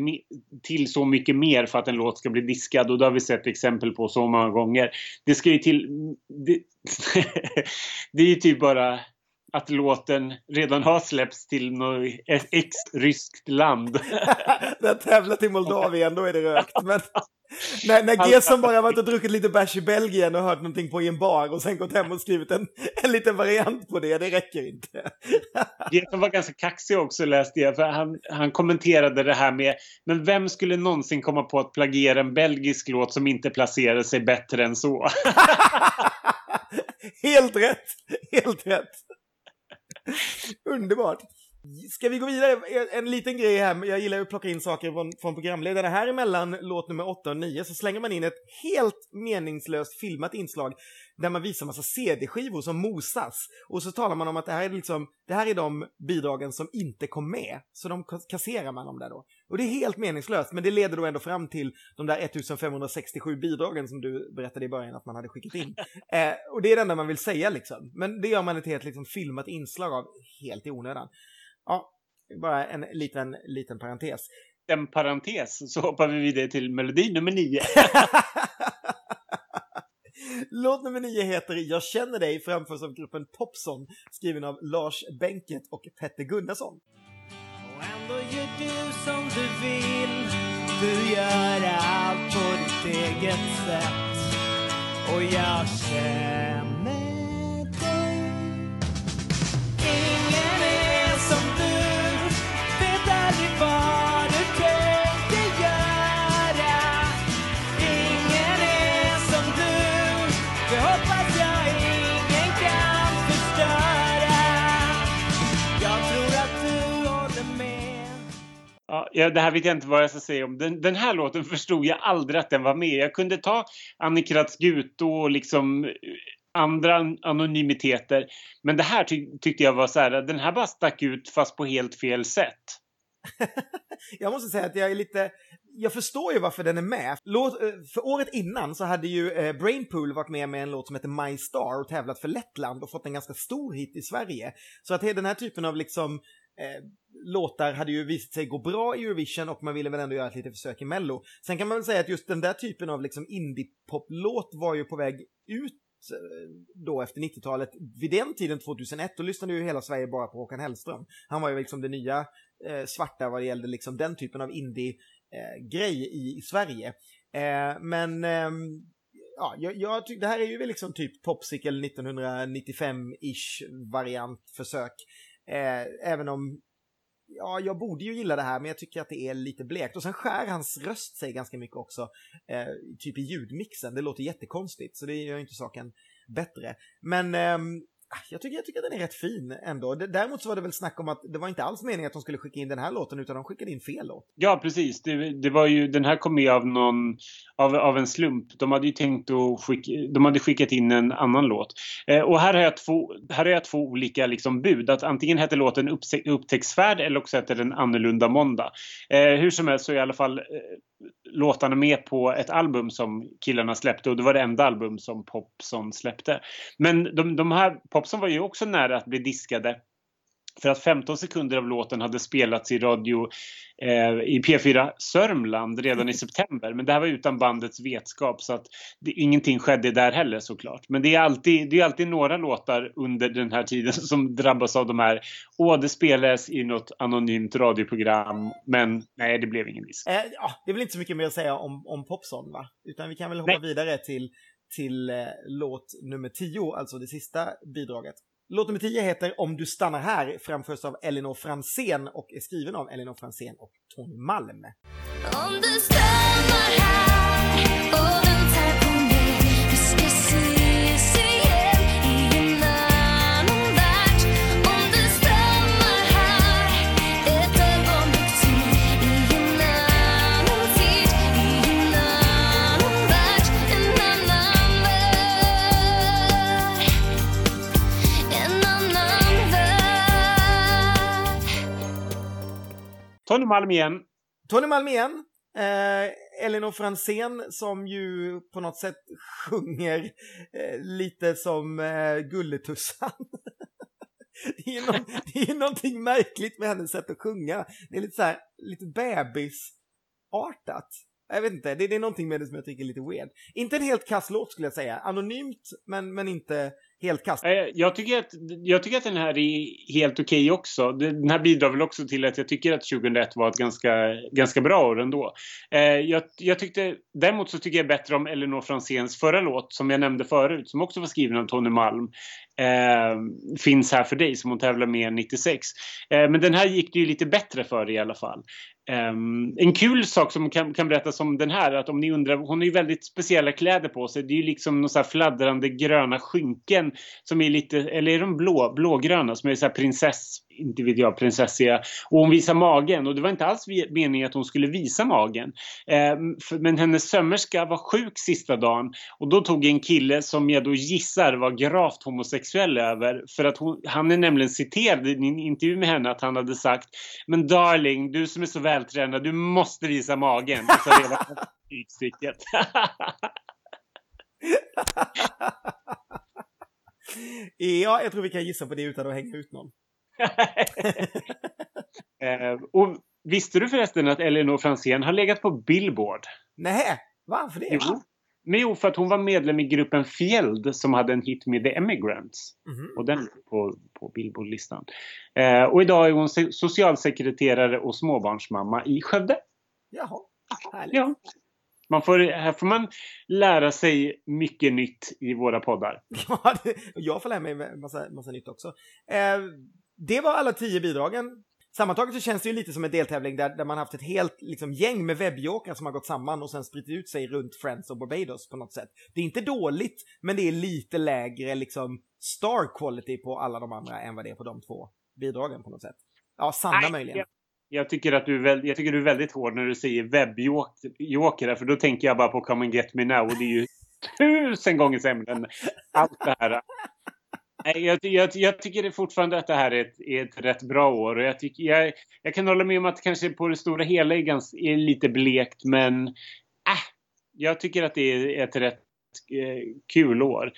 till så mycket mer för att en låt ska bli diskad och det har vi sett exempel på så många gånger. Det ska ju till... Det, det är ju typ bara att låten redan har släppts till något ex-ryskt land. Den har tävlat i Moldavien, då är det rökt. Men när, när Gesson bara varit och druckit lite bärs i Belgien och hört någonting på i en bar och sen gått hem och skrivit en, en liten variant på det, det räcker inte. Geffen var ganska kaxig också läste jag. För han, han kommenterade det här med Men vem skulle någonsin komma på att plagiera en belgisk låt som inte placerade sig bättre än så? helt rätt, helt rätt. Underbart. Ska vi gå vidare? En liten grej här, jag gillar att plocka in saker från, från programledarna. Här emellan låt nummer 8 och 9 så slänger man in ett helt meningslöst filmat inslag där man visar massa CD-skivor som mosas. Och så talar man om att det här är liksom, det här är de bidragen som inte kom med. Så de kasserar man dem där då. Och det är helt meningslöst, men det leder då ändå fram till de där 1567 bidragen som du berättade i början att man hade skickat in. Eh, och det är det enda man vill säga liksom. Men det gör man ett helt liksom, filmat inslag av helt i onödan. Ja, bara en liten, liten parentes. En parentes så hoppar vi vidare till melodi nummer nio. Låt nummer nio heter Jag känner dig framförs av gruppen Popson skriven av Lars Benket och Petter Gunnarsson. Och ändå gör du som du vill Du gör allt på ditt eget sätt Och jag känner Ja, det här vet jag inte vad jag ska säga om. Den, den här låten förstod jag aldrig att den var med. Jag kunde ta Annikrats Guto och liksom eh, andra anonymiteter. Men det här ty- tyckte jag var så här, den här bara stack ut fast på helt fel sätt. Jag måste säga att jag är lite... Jag förstår ju varför den är med. Låt, eh, för året innan så hade ju eh, Brainpool varit med med en låt som heter My Star och tävlat för Lettland och fått en ganska stor hit i Sverige. Så att den här typen av liksom Eh, låtar hade ju visat sig gå bra i Eurovision och man ville väl ändå göra ett litet försök i Mello. Sen kan man väl säga att just den där typen av liksom indie-pop-låt var ju på väg ut eh, då efter 90-talet. Vid den tiden, 2001, då lyssnade ju hela Sverige bara på Håkan Hellström. Han var ju liksom det nya eh, svarta vad det gällde liksom den typen av indie-grej eh, i, i Sverige. Eh, men ehm, ja, jag, jag tycker det här är ju liksom typ Popsicle 1995-ish variant försök. Eh, även om Ja, jag borde ju gilla det här, men jag tycker att det är lite blekt. Och sen skär hans röst sig ganska mycket också, eh, typ i ljudmixen. Det låter jättekonstigt, så det gör ju inte saken bättre. Men eh, jag, tycker, jag tycker att den är rätt fin ändå. Däremot så var det väl snack om att det var inte alls meningen att de skulle skicka in den här låten, utan de skickade in fel låt. Ja, precis. Det, det var ju, den här kom med av någon, av, av en slump. De hade ju tänkt att skicka, de hade skickat in en annan låt. Eh, och här har jag två, här har jag två olika liksom bud. Att antingen heter låten Upptäcktsfärd eller också heter den Annorlunda måndag. Eh, hur som helst så i alla fall eh, låtarna med på ett album som killarna släppte och det var det enda album som Popson släppte. Men de, de här, Popson var ju också nära att bli diskade för att 15 sekunder av låten hade spelats i radio eh, i P4 Sörmland redan i september. Men det här var utan bandets vetskap så att det, ingenting skedde där heller såklart. Men det är, alltid, det är alltid några låtar under den här tiden som drabbas av de här Åh, det spelades i något anonymt radioprogram men nej, det blev ingen disk. Eh, ja, det är väl inte så mycket mer att säga om, om Popson, va? Utan vi kan väl hoppa Nej. vidare till, till eh, låt nummer 10, alltså det sista bidraget. Låt nummer 10 heter Om du stannar här, framförs av Elinor Fransén och är skriven av Elinor Fransén och Tony Malm. Om du stannar här Tony Malm igen. Tony Malm igen. Eh, Elinor Franzén som ju på något sätt sjunger eh, lite som eh, Gulletussan. det, är ju någon, det är någonting märkligt med hennes sätt att sjunga. Det är lite så här, lite bebisartat. Jag vet inte, det, det är någonting med det som jag tycker är lite weird. Inte en helt kass låt skulle jag säga. Anonymt, men, men inte helt kast. Eh, jag tycker, att, jag tycker att den här är helt okej också. Den här bidrar väl också till att jag tycker att 2001 var ett ganska, ganska bra år ändå. Eh, jag, jag tyckte, däremot så tycker jag bättre om Elinor Franzéns förra låt som jag nämnde förut, som också var skriven av Tony Malm. Eh, finns här för dig, som hon tävlar med 96. Eh, men den här gick det ju lite bättre för i alla fall. Um, en kul sak som kan, kan berättas om den här, att om ni undrar, hon har ju väldigt speciella kläder på sig. Det är ju liksom några så här fladdrande gröna skynken som är lite, eller är de blå, blågröna som är så här prinsess, inte vet jag, prinsessiga. Och hon visar magen och det var inte alls meningen att hon skulle visa magen. Ehm, för, men hennes sömmerska var sjuk sista dagen och då tog en kille som jag då gissar var gravt homosexuell över, för att hon, han är nämligen citerad i en intervju med henne att han hade sagt men darling, du som är så vältränad, du måste visa magen. Och så redan ja, jag tror vi kan gissa på det utan att hänga ut någon. Eh, och visste du förresten att Elinor Franzén har legat på Billboard? Nej, varför det? Jo. Men jo, för att hon var medlem i gruppen Fjeld som hade en hit med The Emigrants. Mhm. Och den på, på Billboardlistan. Eh, och idag är hon se- socialsekreterare och småbarnsmamma i Skövde. Jaha, härligt. Ja. Man får, här får man lära sig mycket nytt i våra poddar. Ja, det, jag får lära mig massa, massa nytt också. Eh, det var alla tio bidragen. Sammantaget så känns det ju lite som en deltävling där, där man haft ett helt liksom, gäng med webbjokrar som har gått samman och sen spritt ut sig runt Friends och Barbados på något sätt. Det är inte dåligt, men det är lite lägre liksom star quality på alla de andra än vad det är på de två bidragen på något sätt. Ja, Sanna möjligen. Jag, jag, tycker att du är väl, jag tycker du är väldigt hård när du säger webbjoker, för då tänker jag bara på Come and Get Me Now och det är ju tusen gånger sämre än allt det här. Jag, jag, jag tycker fortfarande att det här är ett, är ett rätt bra år och jag, tycker, jag, jag kan hålla med om att kanske på det stora hela är, ganska, är lite blekt men äh, jag tycker att det är ett rätt eh, kul år.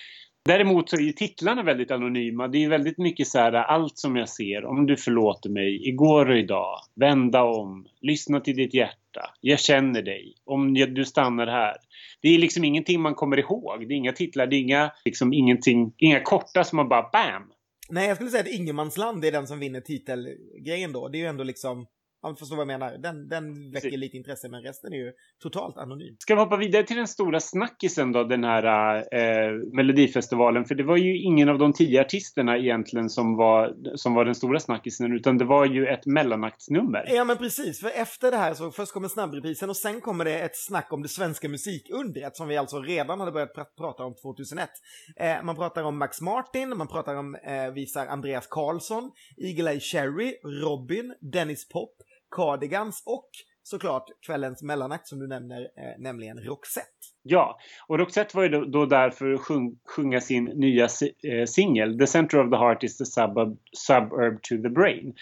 Däremot så är ju titlarna väldigt anonyma. Det är väldigt mycket så här, allt som jag ser, om du förlåter mig, igår och idag, vända om, lyssna till ditt hjärta, jag känner dig, om du stannar här. Det är liksom ingenting man kommer ihåg. Det är inga titlar, det är inga, liksom ingenting, inga korta som man bara BAM! Nej, jag skulle säga att Ingenmansland är den som vinner titelgrejen då. Det är ju ändå liksom, man förstår vad jag menar. Den, den väcker Precis. lite intresse, men resten är ju totalt anonym. Ska vi hoppa vidare till den stora snackisen då, den här eh, Melodifestivalen? För det var ju ingen av de tio artisterna egentligen som var, som var den stora snackisen, utan det var ju ett mellanaktsnummer. Ja, men precis. För efter det här så först kommer snabbreprisen och sen kommer det ett snack om det svenska musikundret som vi alltså redan hade börjat pr- prata om 2001. Eh, man pratar om Max Martin, man pratar om, eh, visar Andreas Karlsson, Eagle Eye Cherry, Robin, Dennis Pop, Cardigans och såklart kvällens mellanakt som du nämner, eh, nämligen Roxette. Ja, och Roxette var ju då, då där för att sjung, sjunga sin nya si, eh, singel The center of the heart is the suburb, suburb to the brain.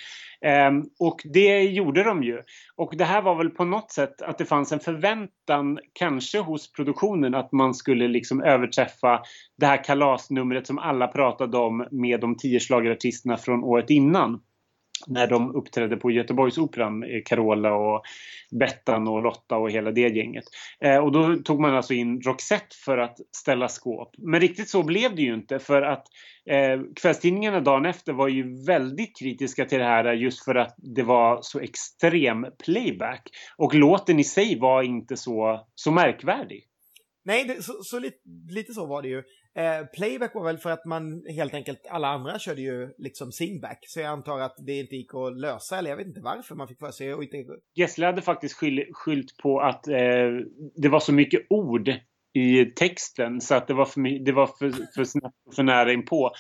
Ehm, och det gjorde de ju. Och det här var väl på något sätt att det fanns en förväntan kanske hos produktionen att man skulle liksom överträffa det här kalasnumret som alla pratade om med de tio schlagerartisterna från året innan när de uppträdde på Göteborgsoperan, Carola och Bettan och Lotta och hela det gänget. Eh, och då tog man alltså in Roxette för att ställa skåp. Men riktigt så blev det ju inte för att eh, kvällstidningarna dagen efter var ju väldigt kritiska till det här just för att det var så extrem playback. Och låten i sig var inte så, så märkvärdig. Nej, det, så, så lite, lite så var det ju. Eh, playback var väl för att man helt enkelt, alla andra körde ju liksom singback. Så jag antar att det inte gick att lösa, eller jag vet inte varför man fick för sig och inte... Gessle hade faktiskt skyll, skyllt på att eh, det var så mycket ord i texten så att det var för, det var för, för, snabbt och för nära inpå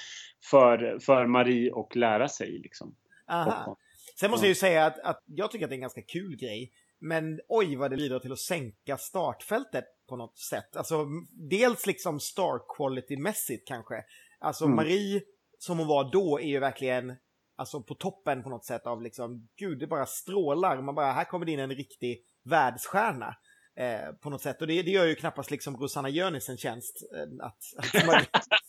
för, för Marie att lära sig. Liksom. Aha. Sen måste jag ju säga att, att jag tycker att det är en ganska kul grej. Men oj vad det bidrar till att sänka startfältet på något sätt. Alltså dels liksom star quality-mässigt kanske. Alltså Mm. Marie, som hon var då, är ju verkligen alltså på toppen på något sätt av liksom, gud det bara strålar, man bara, här kommer det in en riktig världsstjärna. Eh, på något sätt. Och det, det gör ju knappast liksom Rosanna Jönis en tjänst. Eh, att, att Marie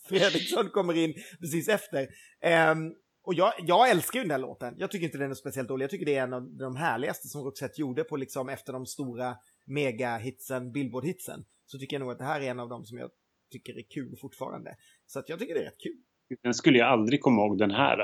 Fredriksson kommer in precis efter. Ehm, och jag, jag älskar ju den här låten. Jag tycker inte den är speciellt dålig. Jag tycker det är en av de härligaste som Roxette gjorde på liksom efter de stora mega-hitsen, Billboard-hitsen. Så tycker jag nog att det här är en av de som jag tycker är kul fortfarande. Så att jag tycker det är rätt kul. Den skulle jag aldrig komma ihåg den här.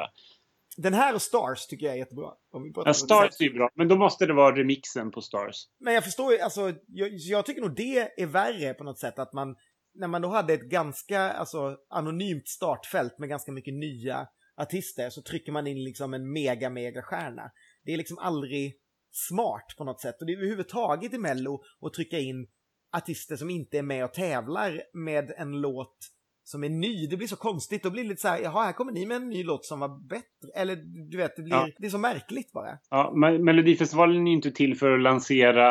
Den här och Stars tycker jag är jättebra. Ja, Stars är bra, men då måste det vara remixen på Stars. Men jag förstår ju, alltså, jag, jag tycker nog det är värre på något sätt att man, när man då hade ett ganska, alltså, anonymt startfält med ganska mycket nya artister så trycker man in liksom en mega, mega stjärna. Det är liksom aldrig smart på något sätt och det är överhuvudtaget i Mello att trycka in artister som inte är med och tävlar med en låt som är ny. Det blir så konstigt. Då blir det lite så här, jaha, här kommer ni med en ny låt som var bättre. Eller du vet, det, blir, Ja. det är så märkligt bara. Ja, Me- Melodifestivalen är ju inte till för att lansera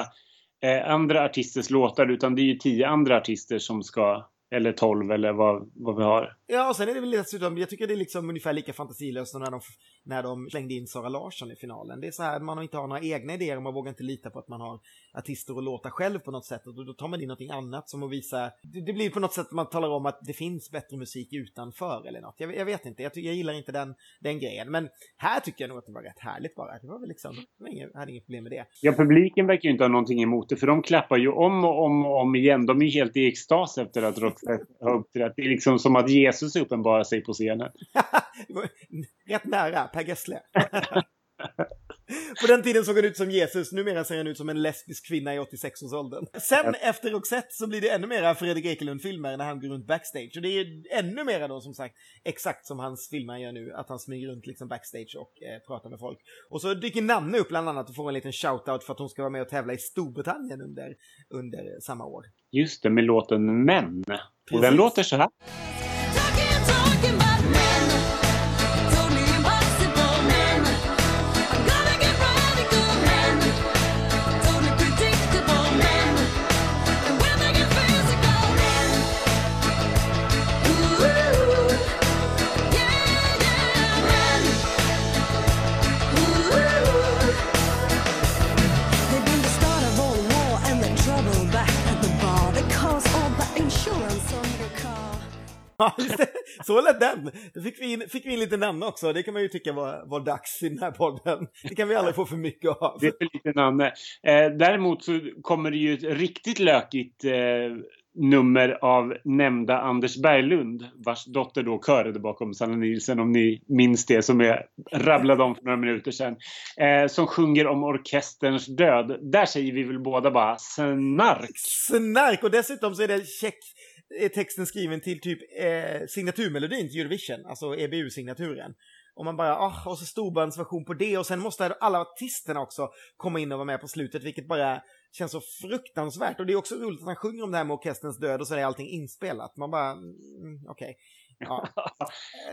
eh, andra artisters låtar, utan det är ju tio andra artister som ska, eller tolv eller vad, vad vi har. Ja, och sen är det väl dessutom, jag tycker det är liksom ungefär lika fantasilöst som när de, när de slängde in Sara Larsson i finalen. Det är så här, man inte har några egna idéer och man vågar inte lita på att man har artister och låtar själv på något sätt. Och då, då tar man in någonting annat som att visa, det, det blir på något sätt man talar om att det finns bättre musik utanför eller något. Jag, jag vet inte, jag, jag gillar inte den, den grejen. Men här tycker jag nog att det var rätt härligt bara. Det var väl liksom, jag hade inget problem med det. Ja, publiken verkar ju inte ha någonting emot det, för de klappar ju om och om och om igen. De är ju helt i extas efter att Roxette har uppträtt. Det är liksom som att Jesus uppenbarar sig på scenen. Rätt nära, Per Gessle. På den tiden såg han ut som Jesus, numera ser han ut som en lesbisk kvinna i 86-årsåldern. Sen efter Roxette så blir det ännu mera Fredrik Ekelund-filmer när han går runt backstage. Och det är ännu mera då som sagt exakt som hans filmer gör nu, att han smyger runt liksom backstage och eh, pratar med folk. Och så dyker Nanne upp bland annat och får en liten shout-out för att hon ska vara med och tävla i Storbritannien under, under samma år. Just det, med låten Men. Och den låter så här. Talking, talking Ja, just det. Så lät den. Då fick vi, in, fick vi in lite namn också. Det kan man ju tycka var, var dags i den här podden. Det kan vi aldrig få för mycket av. Det är för lite Nanne. Eh, däremot så kommer det ju ett riktigt lökigt eh, nummer av nämnda Anders Berglund, vars dotter då körade bakom Sanna Nielsen, om ni minns det, som jag rabblade om för några minuter sedan. Eh, som sjunger om orkesterns död. Där säger vi väl båda bara snark. Snark! Och dessutom så är det check, är texten skriven till typ eh, signaturmelodin till Eurovision, alltså EBU-signaturen. Och man bara, ah, och så storbandsversion på det och sen måste alla artisterna också komma in och vara med på slutet, vilket bara känns så fruktansvärt. Och det är också roligt att han sjunger om det här med orkesterns död och så är allting inspelat. Man bara, mm, okej. Ja.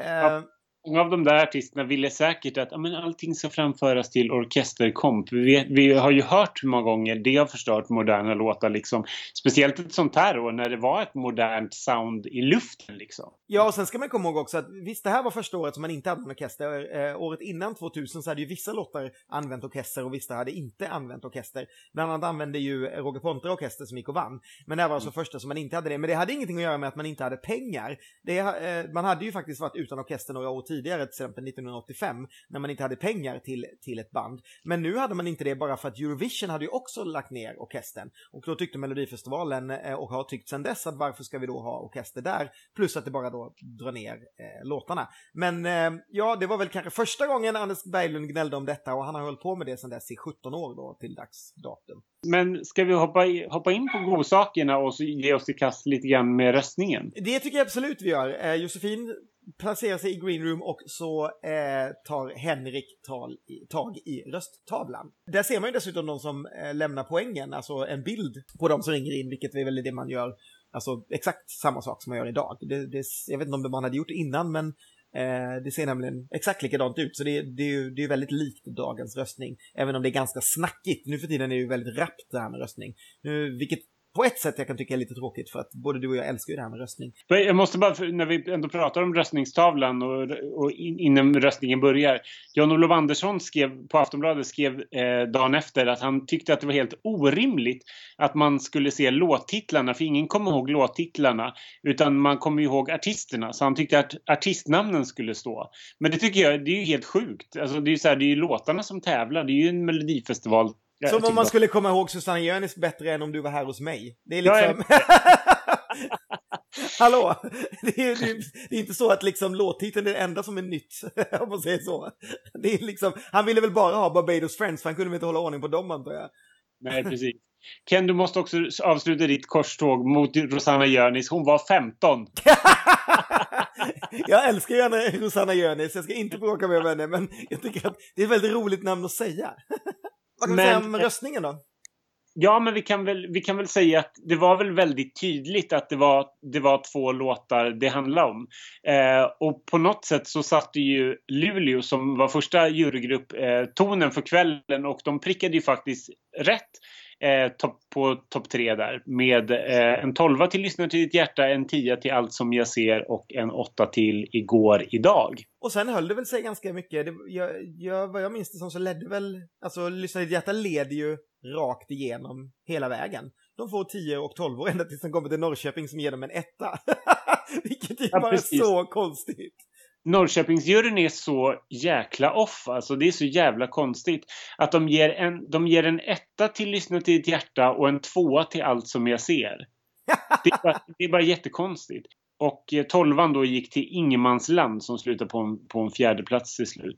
Eh, Många av de där artisterna ville säkert att ja, men allting ska framföras till orkesterkomp. Vi, vi har ju hört hur många gånger det har förstört moderna låtar. Liksom. Speciellt ett sånt här år när det var ett modernt sound i luften. Liksom. Ja, och sen ska man komma ihåg också att visst, det här var första året som man inte hade en orkester. Eh, året innan 2000 så hade ju vissa låtar använt orkester och vissa hade inte använt orkester. Bland annat använde ju Roger Pontare orkester som gick och vann. Men det här var alltså första som man inte hade det. Men det hade ingenting att göra med att man inte hade pengar. Det, eh, man hade ju faktiskt varit utan orkester några år tidigare, till exempel 1985, när man inte hade pengar till, till ett band. Men nu hade man inte det bara för att Eurovision hade ju också lagt ner orkestern. Och då tyckte Melodifestivalen eh, och har tyckt sedan dess att varför ska vi då ha orkester där? Plus att det bara då drar ner eh, låtarna. Men eh, ja, det var väl kanske första gången Anders Berglund gnällde om detta och han har hållit på med det sedan dess i 17 år då till dags datum. Men ska vi hoppa, hoppa in på godsakerna och så ge oss i kast lite grann med röstningen? Det tycker jag absolut vi gör. Eh, Josefin placerar sig i green room och så eh, tar Henrik tal tag i rösttavlan. Där ser man ju dessutom de som eh, lämnar poängen, alltså en bild på de som ringer in, vilket är väl det man gör, alltså exakt samma sak som man gör idag. Det, det, jag vet inte om man hade gjort det innan, men eh, det ser nämligen exakt likadant ut, så det, det, är ju- det är väldigt likt dagens röstning, även om det är ganska snackigt. Nu för tiden är det ju väldigt rappt det här med röstning, nu, vilket på ett sätt jag kan tycka är lite tråkigt för att både du och jag älskar ju det här med röstning. Jag måste bara, när vi ändå pratar om röstningstavlan och, och in, innan röstningen börjar. Jan-Olof Andersson skrev på Aftonbladet skrev eh, dagen efter att han tyckte att det var helt orimligt att man skulle se låttitlarna, för ingen kommer ihåg låttitlarna, utan man kommer ihåg artisterna. Så han tyckte att artistnamnen skulle stå. Men det tycker jag, det är ju helt sjukt. Alltså, det är ju så här, det är ju låtarna som tävlar, det är ju en melodifestival. Jag Som om man skulle komma ihåg Susanna Jönis bättre än om du var här hos mig. Det är Ja, liksom... Hallå! Det är, det, är, det är inte så att liksom låttiteln är det enda som är nytt, om man säger så. Det är liksom, han ville väl bara ha Barbados Friends, för han kunde väl inte hålla ordning på dem antar jag. Nej, precis. Ken, du måste också avsluta ditt korståg mot Rosanna Jönis. Hon var 15. jag älskar gärna Rosanna Jönis, jag ska inte bråka med henne, men jag tycker att det är ett väldigt roligt namn att säga. Vad kan Men- säga om röstningen då? Ja, men vi kan, väl, vi kan väl säga att det var väl väldigt tydligt att det var, det var två låtar det handlade om. Eh, och på något sätt så satte ju Luleå, som var första jurygrupp, eh, tonen för kvällen och de prickade ju faktiskt rätt eh, topp, på topp tre där. Med eh, en tolva till Lyssna till ditt hjärta, en tia till Allt som jag ser och en åtta till Igår idag. Och sen höll det väl sig ganska mycket. Det, jag, jag, vad jag minns det som så ledde väl, alltså Lyssna ditt hjärta leder ju rakt igenom hela vägen. De får 10 och 12 år ända tills de kommer till Norrköping som ger dem en etta. Vilket ju Ja, bara precis. så konstigt. Norrköpingsjuryn är så jäkla off. Alltså det är så jävla konstigt. Att de ger en, de ger en etta till Lyssna till ditt hjärta och en tvåa till Allt som jag ser. Det är bara, det är bara jättekonstigt. Och eh, tolvan då gick till Ingenmansland som slutar på en, på en fjärde plats till slut.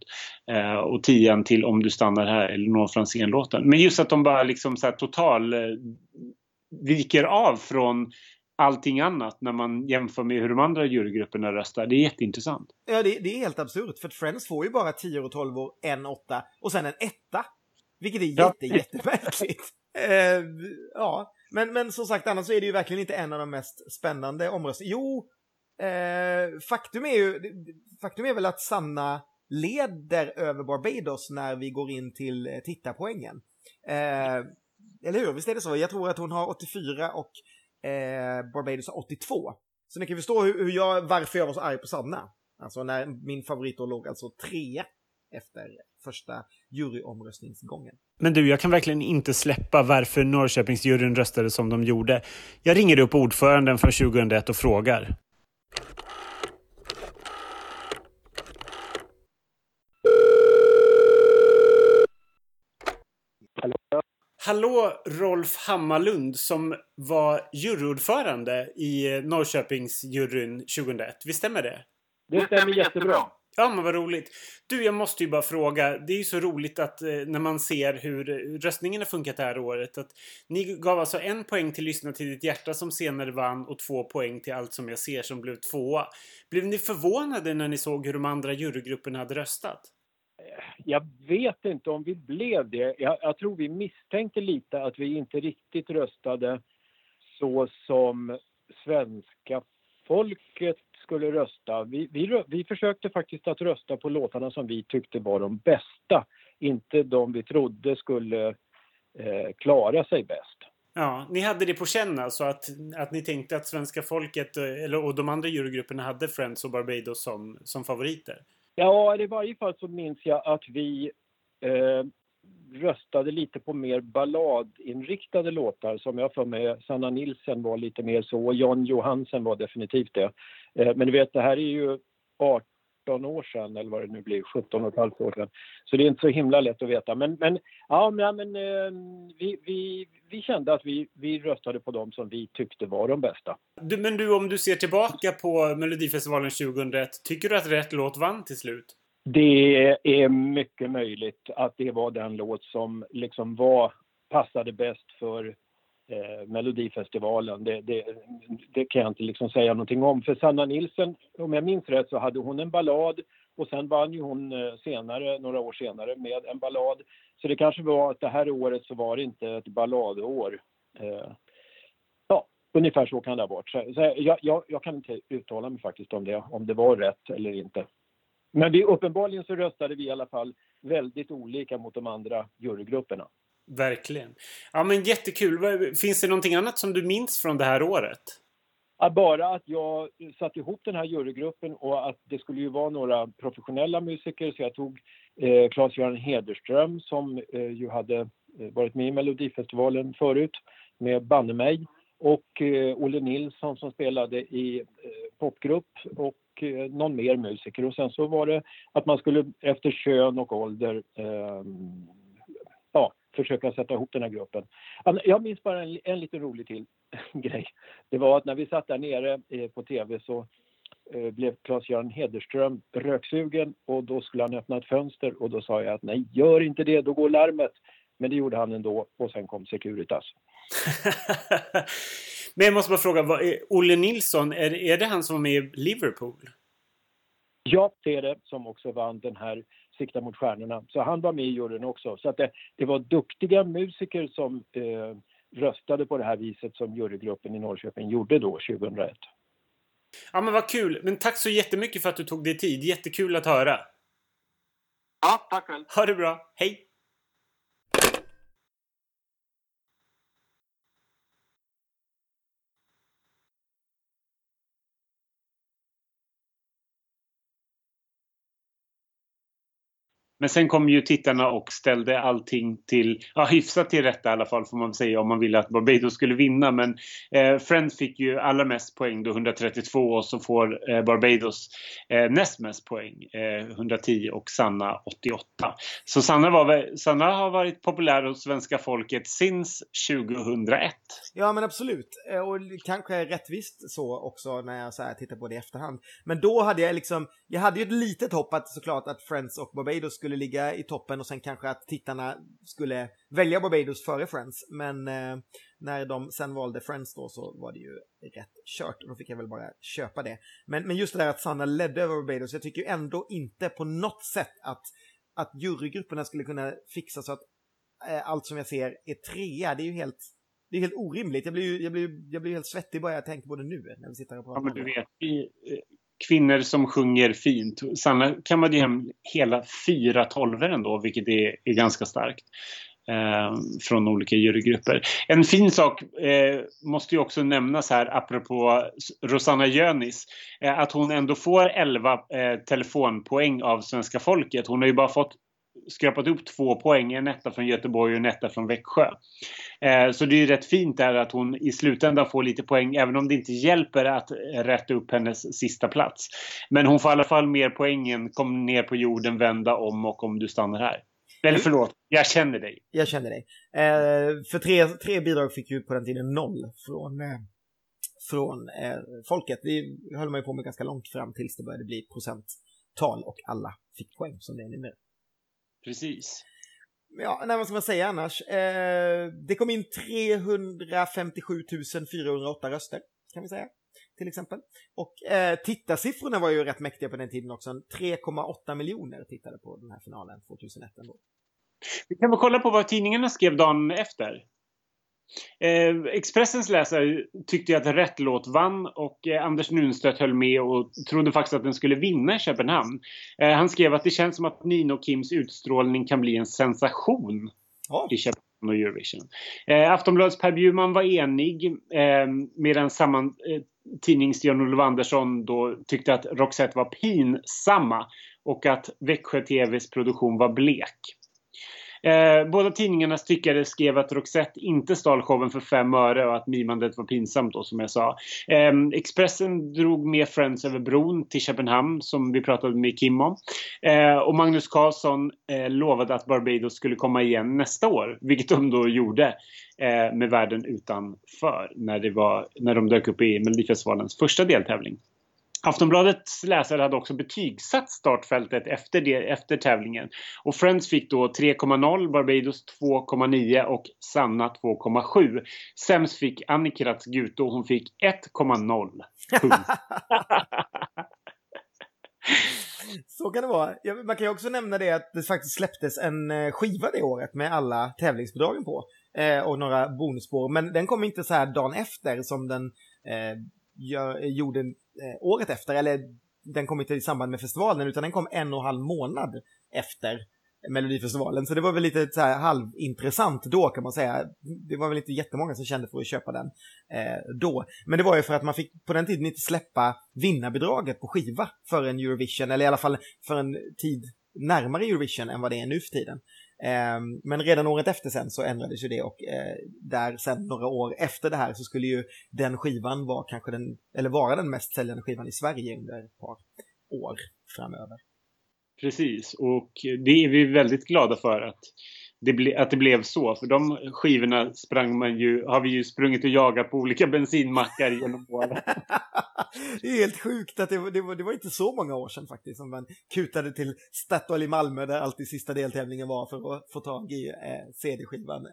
Eh, och tian till Om du stannar här, Elinor Franzén-låten. Men just att de bara liksom så total eh, viker av från allting annat när man jämför med hur de andra jurygrupperna röstar. Det är jätteintressant. Ja, det, det är helt absurt. För Friends får ju bara 10 och 12 år, en åtta och sen en etta. Vilket är Ja. jätte, jättemärkligt. Eh, ja, men, men som sagt, annars så är det ju verkligen inte en av de mest spännande omröstningarna. Jo, eh, faktum är ju, faktum är väl att Sanna leder över Barbados när vi går in till eh, tittarpoängen. Eh, eller hur? Visst är det så? Jag tror att hon har 84 och eh, Barbados har 82. Så ni kan förstå hur, hur jag, varför jag var så arg på Sanna. Alltså när min favorit då låg alltså trea efter första juryomröstningsgången. Men du, jag kan verkligen inte släppa varför Norrköpingsjuryn röstade som de gjorde. Jag ringer upp ordföranden från 2001 och frågar. Hallå Rolf Hammarlund som var juryordförande i Norrköpingsjuryn 2001. Visst stämmer det? Det stämmer jättebra. Ja, men vad roligt. Du, jag måste ju bara fråga. Det är ju så roligt att eh, när man ser hur röstningen har funkat det här året. Att ni gav alltså en poäng till Lyssna till ditt hjärta som senare vann och två poäng till Allt som jag ser som blev tvåa. Blev ni förvånade när ni såg hur de andra jurygrupperna hade röstat? Jag vet inte om vi blev det. Jag, jag tror vi misstänkte lite att vi inte riktigt röstade så som svenska folket skulle rösta. Vi, vi, vi försökte faktiskt att rösta på låtarna som vi tyckte var de bästa. Inte de vi trodde skulle eh, klara sig bäst. Ja, ni hade det på känn alltså att, att ni tänkte att svenska folket eh, eller, och de andra jurygrupperna hade Friends och Barbados som, som favoriter? Ja, i varje fall så minns jag att vi eh, röstade lite på mer balladinriktade låtar som jag för mig Sanna Nilsen var lite mer så och Jan Johansen var definitivt det. Eh, men du vet, det här är ju 18 år sedan eller vad det nu blir, 17 och ett halvt år sedan. Så det är inte så himla lätt att veta. Men, men ja, men, eh, vi, vi, vi kände att vi, vi röstade på dem som vi tyckte var de bästa. Du, men du, om du ser tillbaka på Melodifestivalen 2001, tycker du att rätt låt vann till slut? Det är mycket möjligt att det var den låt som liksom var, passade bäst för eh, Melodifestivalen. Det, det, det kan jag inte liksom säga någonting om. För Sanna Nilsen, om jag minns rätt, så hade hon en ballad och sen vann ju hon eh, senare, några år senare, med en ballad. Så det kanske var att det här året så var det inte ett balladår. Eh, ja, ungefär så kan det ha varit. Så, så jag, jag, jag kan inte uttala mig faktiskt om det, om det var rätt eller inte. Men vi, uppenbarligen så röstade vi i alla fall väldigt olika mot de andra jurygrupperna. Verkligen. Ja men jättekul. Finns det någonting annat som du minns från det här året? Ja, bara att jag satte ihop den här jurygruppen och att det skulle ju vara några professionella musiker så jag tog eh, Claes-Göran Hederström som eh, ju hade eh, varit med i Melodifestivalen förut med Banne mig och eh, Olle Nilsson som spelade i eh, popgrupp och eh, någon mer musiker och sen så var det att man skulle efter kön och ålder eh, försöka sätta ihop den här gruppen. Ja, Jag minns bara en, en liten rolig till grej. Det var att när vi satt där nere eh, på tv så eh, blev Claes-Göran Hederström röksugen och då skulle han öppna ett fönster och då sa jag att nej, gör inte det, då går larmet. Men det gjorde han ändå och sen kom Securitas. men jag måste bara fråga, vad, är Olle Nilsson, är, är det han som var med i Liverpool? Ja, det är det som också vann den här Sikta mot stjärnorna. Så han var med i juryn också. Så att det, det var duktiga musiker som eh, röstade på det här viset som jurygruppen i Norrköping gjorde då 2001. Ja men vad kul. Men tack så jättemycket för att du tog dig tid. Jättekul att höra. Ja, tack själv. Ha det bra. Hej! Men sen kom ju tittarna och ställde allting till, ja hyfsat till rätta i alla fall får man säga om man ville att Barbados skulle vinna. Men eh, Friends fick ju allra mest poäng då 132 och så får eh, Barbados eh, näst mest poäng, eh, 110 och Sanna 88. Så Sanna, var, Sanna har varit populär hos svenska folket since 2001. Ja, men absolut. Eh, och kanske rättvist så också när jag så här tittar på det i efterhand. Men då hade jag liksom, jag hade ju ett litet hopp att såklart att Friends och Barbados skulle ligga i toppen och sen kanske att tittarna skulle välja Barbados före Friends. Men eh, när de sen valde Friends då så var det ju rätt kört och då fick jag väl bara köpa det. Men, men just det där att Sanna ledde över Barbados, jag tycker ju ändå inte på något sätt att, att jurygrupperna skulle kunna fixa så att eh, allt som jag ser är trea. Det är ju helt det är helt orimligt. Jag blir ju jag blir, jag blir helt svettig bara jag tänker på det nu när vi sitter och pratar Ja, men du vet, eh, kvinnor som sjunger fint. Sanna kammade hem hela fyra tolvor ändå, vilket är, är ganska starkt. Eh, från olika jurygrupper. En fin sak eh, måste ju också nämnas här apropå Rosanna Jönis. Eh, att hon ändå får 11 eh, telefonpoäng av svenska folket. Hon har ju bara fått skrapat upp två poäng, en etta från Göteborg och en etta från Växjö. Eh, så det är ju rätt fint där att hon i slutändan får lite poäng även om det inte hjälper att rätta upp hennes sista plats. Men hon får i alla fall mer poäng än Kom ner på jorden, vända om och om du stannar här. Eller förlåt, jag känner dig. Jag känner dig. Eh, för tre, tre bidrag fick ju på den tiden noll från, eh, från folket. Vi höll man ju på med ganska långt fram tills det började bli procenttal och alla fick poäng som det är numera. Precis. Ja, nej, vad ska man säga annars? Eh, det kom in 357 408 röster, kan vi säga. Till exempel. Och eh, tittarsiffrorna var ju rätt mäktiga på den tiden också. 3,8 miljoner tittade på den här finalen 2001 ändå. Vi kan väl kolla på vad tidningarna skrev dagen efter. Eh, Expressens läsare tyckte att rätt låt vann och eh, Anders Nunstedt höll med och trodde faktiskt att den skulle vinna i Köpenhamn. Eh, han skrev att det känns som att Nino Kims utstrålning kan bli en sensation Ja, i Köpenhamn och Eurovision. Eh, Aftonbladets Per Bjurman var enig eh, medan samma eh, tidnings Jan-Olof Andersson då tyckte att Roxette var pinsamma och att Växjö TVs produktion var blek. Eh, båda tidningarnas tyckare skrev att Roxette inte stal showen för fem öre och att mimandet var pinsamt då som jag sa. Eh, Expressen drog med Friends över bron till Köpenhamn som vi pratade med Kim om. Eh, och Magnus Carlsson eh, lovade att Barbados skulle komma igen nästa år, vilket de då gjorde eh, med världen utanför när, det var, när de dök upp i Melodifestivalens första deltävling. Aftonbladets läsare hade också betygsatt startfältet efter, det, efter tävlingen. Och Friends fick då 3,0, Barbados 2,9 och Sanna 2,7. Sämst fick Annikrats Guto, hon fick 1,0. Så kan det vara. Man kan ju också nämna det att det faktiskt släpptes en eh, skiva det året med alla tävlingsbidragen på. Eh, och några bonusspår. Men den kom inte så här dagen efter som den eh, gör, gjorde Eh, året efter. Eller den kom inte i samband med festivalen utan den kom en och en halv månad efter Melodifestivalen. Så det var väl lite så här halvintressant då kan man säga. Det var väl inte jättemånga som kände för att köpa den eh, då. Men det var ju för att man fick på den tiden inte släppa vinnarbidraget på skiva för en Eurovision, eller i alla fall för en tid närmare Eurovision än vad det är nu för tiden. Eh, men redan året efter sen så ändrades ju det och eh, där sen några år efter det här så skulle ju den skivan vara kanske den, eller vara den mest säljande skivan i Sverige under ett par år framöver. Precis, och det är vi väldigt glada för att det, ble, att det blev så. För de skivorna sprang man ju, har vi ju sprungit och jagat på olika bensinmackar genom åren. det är helt sjukt att det, var- det, var, det var inte så många år sedan faktiskt som man kutade till Statoil i Malmö där alltid sista deltävlingen var för att få tag i eh, CD-skivan. Eh,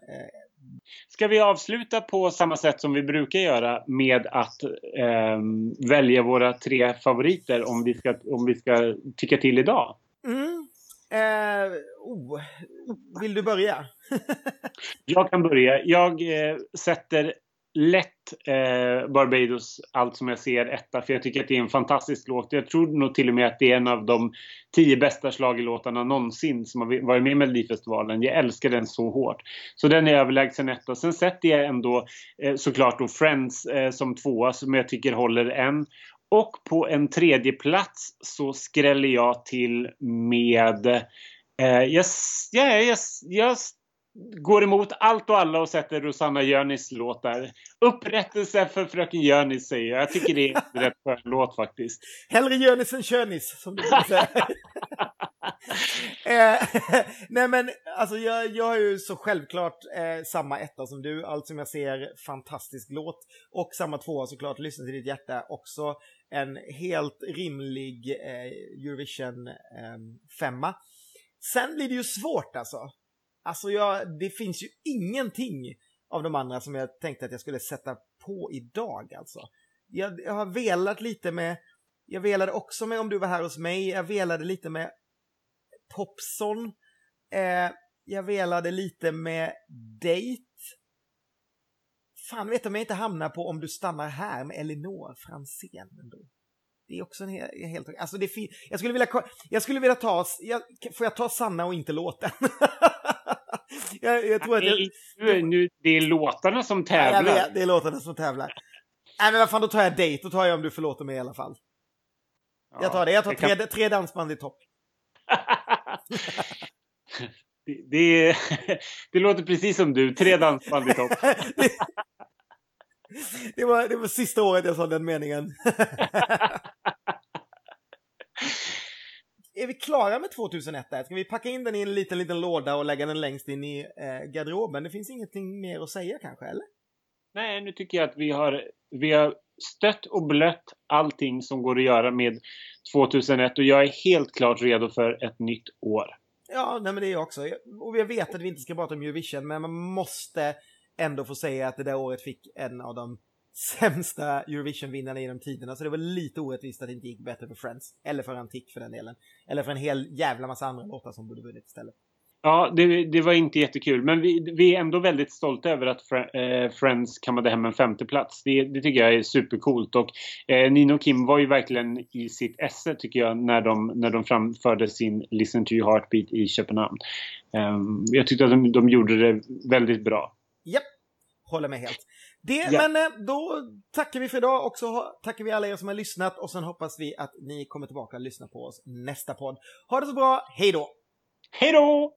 Ska vi avsluta på samma sätt som vi brukar göra med att ehm, välja våra tre favoriter om vi ska, om vi ska tycka till idag? mm eh, oh, oh. Vill du börja? Jag kan börja. Jag eh, sätter lätt eh, Barbados allt som jag ser etta för jag tycker att det är en fantastisk låt. Jag tror nog till och med att det är en av de tio bästa schlagerlåtarna någonsin som har varit med i Melodifestivalen. Jag älskar den så hårt. Så den är överlägsen etta. Sen sätter jag ändå eh, såklart då Friends eh, som tvåa som jag tycker håller en. Och på en tredje plats så skräller jag till med eh, jag, jag, jag, jag går emot allt och alla och sätter Rosanna Jönis låt där. Upprättelse för fröken Jönis säger jag. Jag tycker det är en rätt skön låt faktiskt. Hellre Jönis än Könis, som du säga. eh, nej men, alltså jag, jag har ju så självklart eh, samma etta som du, allt som jag ser, fantastisk låt. Och samma tvåa såklart, Lyssna till ditt hjärta, också en helt rimlig eh, Eurovision eh, femma. Sen blir det ju svårt alltså. Alltså jag, det finns ju ingenting av de andra som jag tänkte att jag skulle sätta på idag alltså. Jag, jag har velat lite med, jag velade också med Om du var här hos mig, jag velade lite med Popson, eh, jag velade lite med Date. Fan vet om jag inte hamnar på Om du stannar här med Elinor Franzén. Det är också en hel, helt... Alltså det är jag skulle vilja... Jag skulle vilja ta... Jag, får jag ta Sanna och inte låten? jag, jag tror att jag... Nu, nu, det är låtarna som Ja, tävlar. vet, det är låtarna som tävlar. Nej men vad fan, då tar jag Date. Då tar jag Om du förlåter mig i alla fall. jag tar det. Jag tar kan- tre, tre dansband i topp. det, det, det låter precis som du. Tre dansband i topp. det, var, det var sista året jag sa den meningen. Är vi klara med 2001 där? Ska vi packa in den i en liten, liten låda och lägga den längst in i eh, garderoben? Det finns ingenting mer att säga kanske, eller? Nej, nu tycker jag att vi har, vi har stött och blött allting som går att göra med 2001 och jag är helt klart redo för ett nytt år. Ja, nej men det är jag också. Och jag vet att vi inte ska prata om Eurovision, men man måste ändå få säga att det där året fick en av de sämsta Eurovision-vinnarna genom tiderna. Så det var lite orättvist att det inte gick bättre för Friends. Eller för Antik för den delen. Eller för en hel jävla massa andra låtar som borde vunnit istället. Ja, det, det var inte jättekul. Men vi, vi är ändå väldigt stolta över att eh, Friends kammade hem en femteplats. Det, det tycker jag är supercoolt. Och eh, Nino och Kim var ju verkligen i sitt esse tycker jag när de, när de framförde sin Listen to your heartbeat i Köpenhamn. Ehm, jag tyckte att de, de gjorde det väldigt bra. Japp, håller med helt. Det, Ja. Men eh, då tackar vi för idag och så tackar vi alla er som har lyssnat och sen hoppas vi att ni kommer tillbaka och lyssnar på oss nästa podd. Ha det så bra, hej då! Hej då!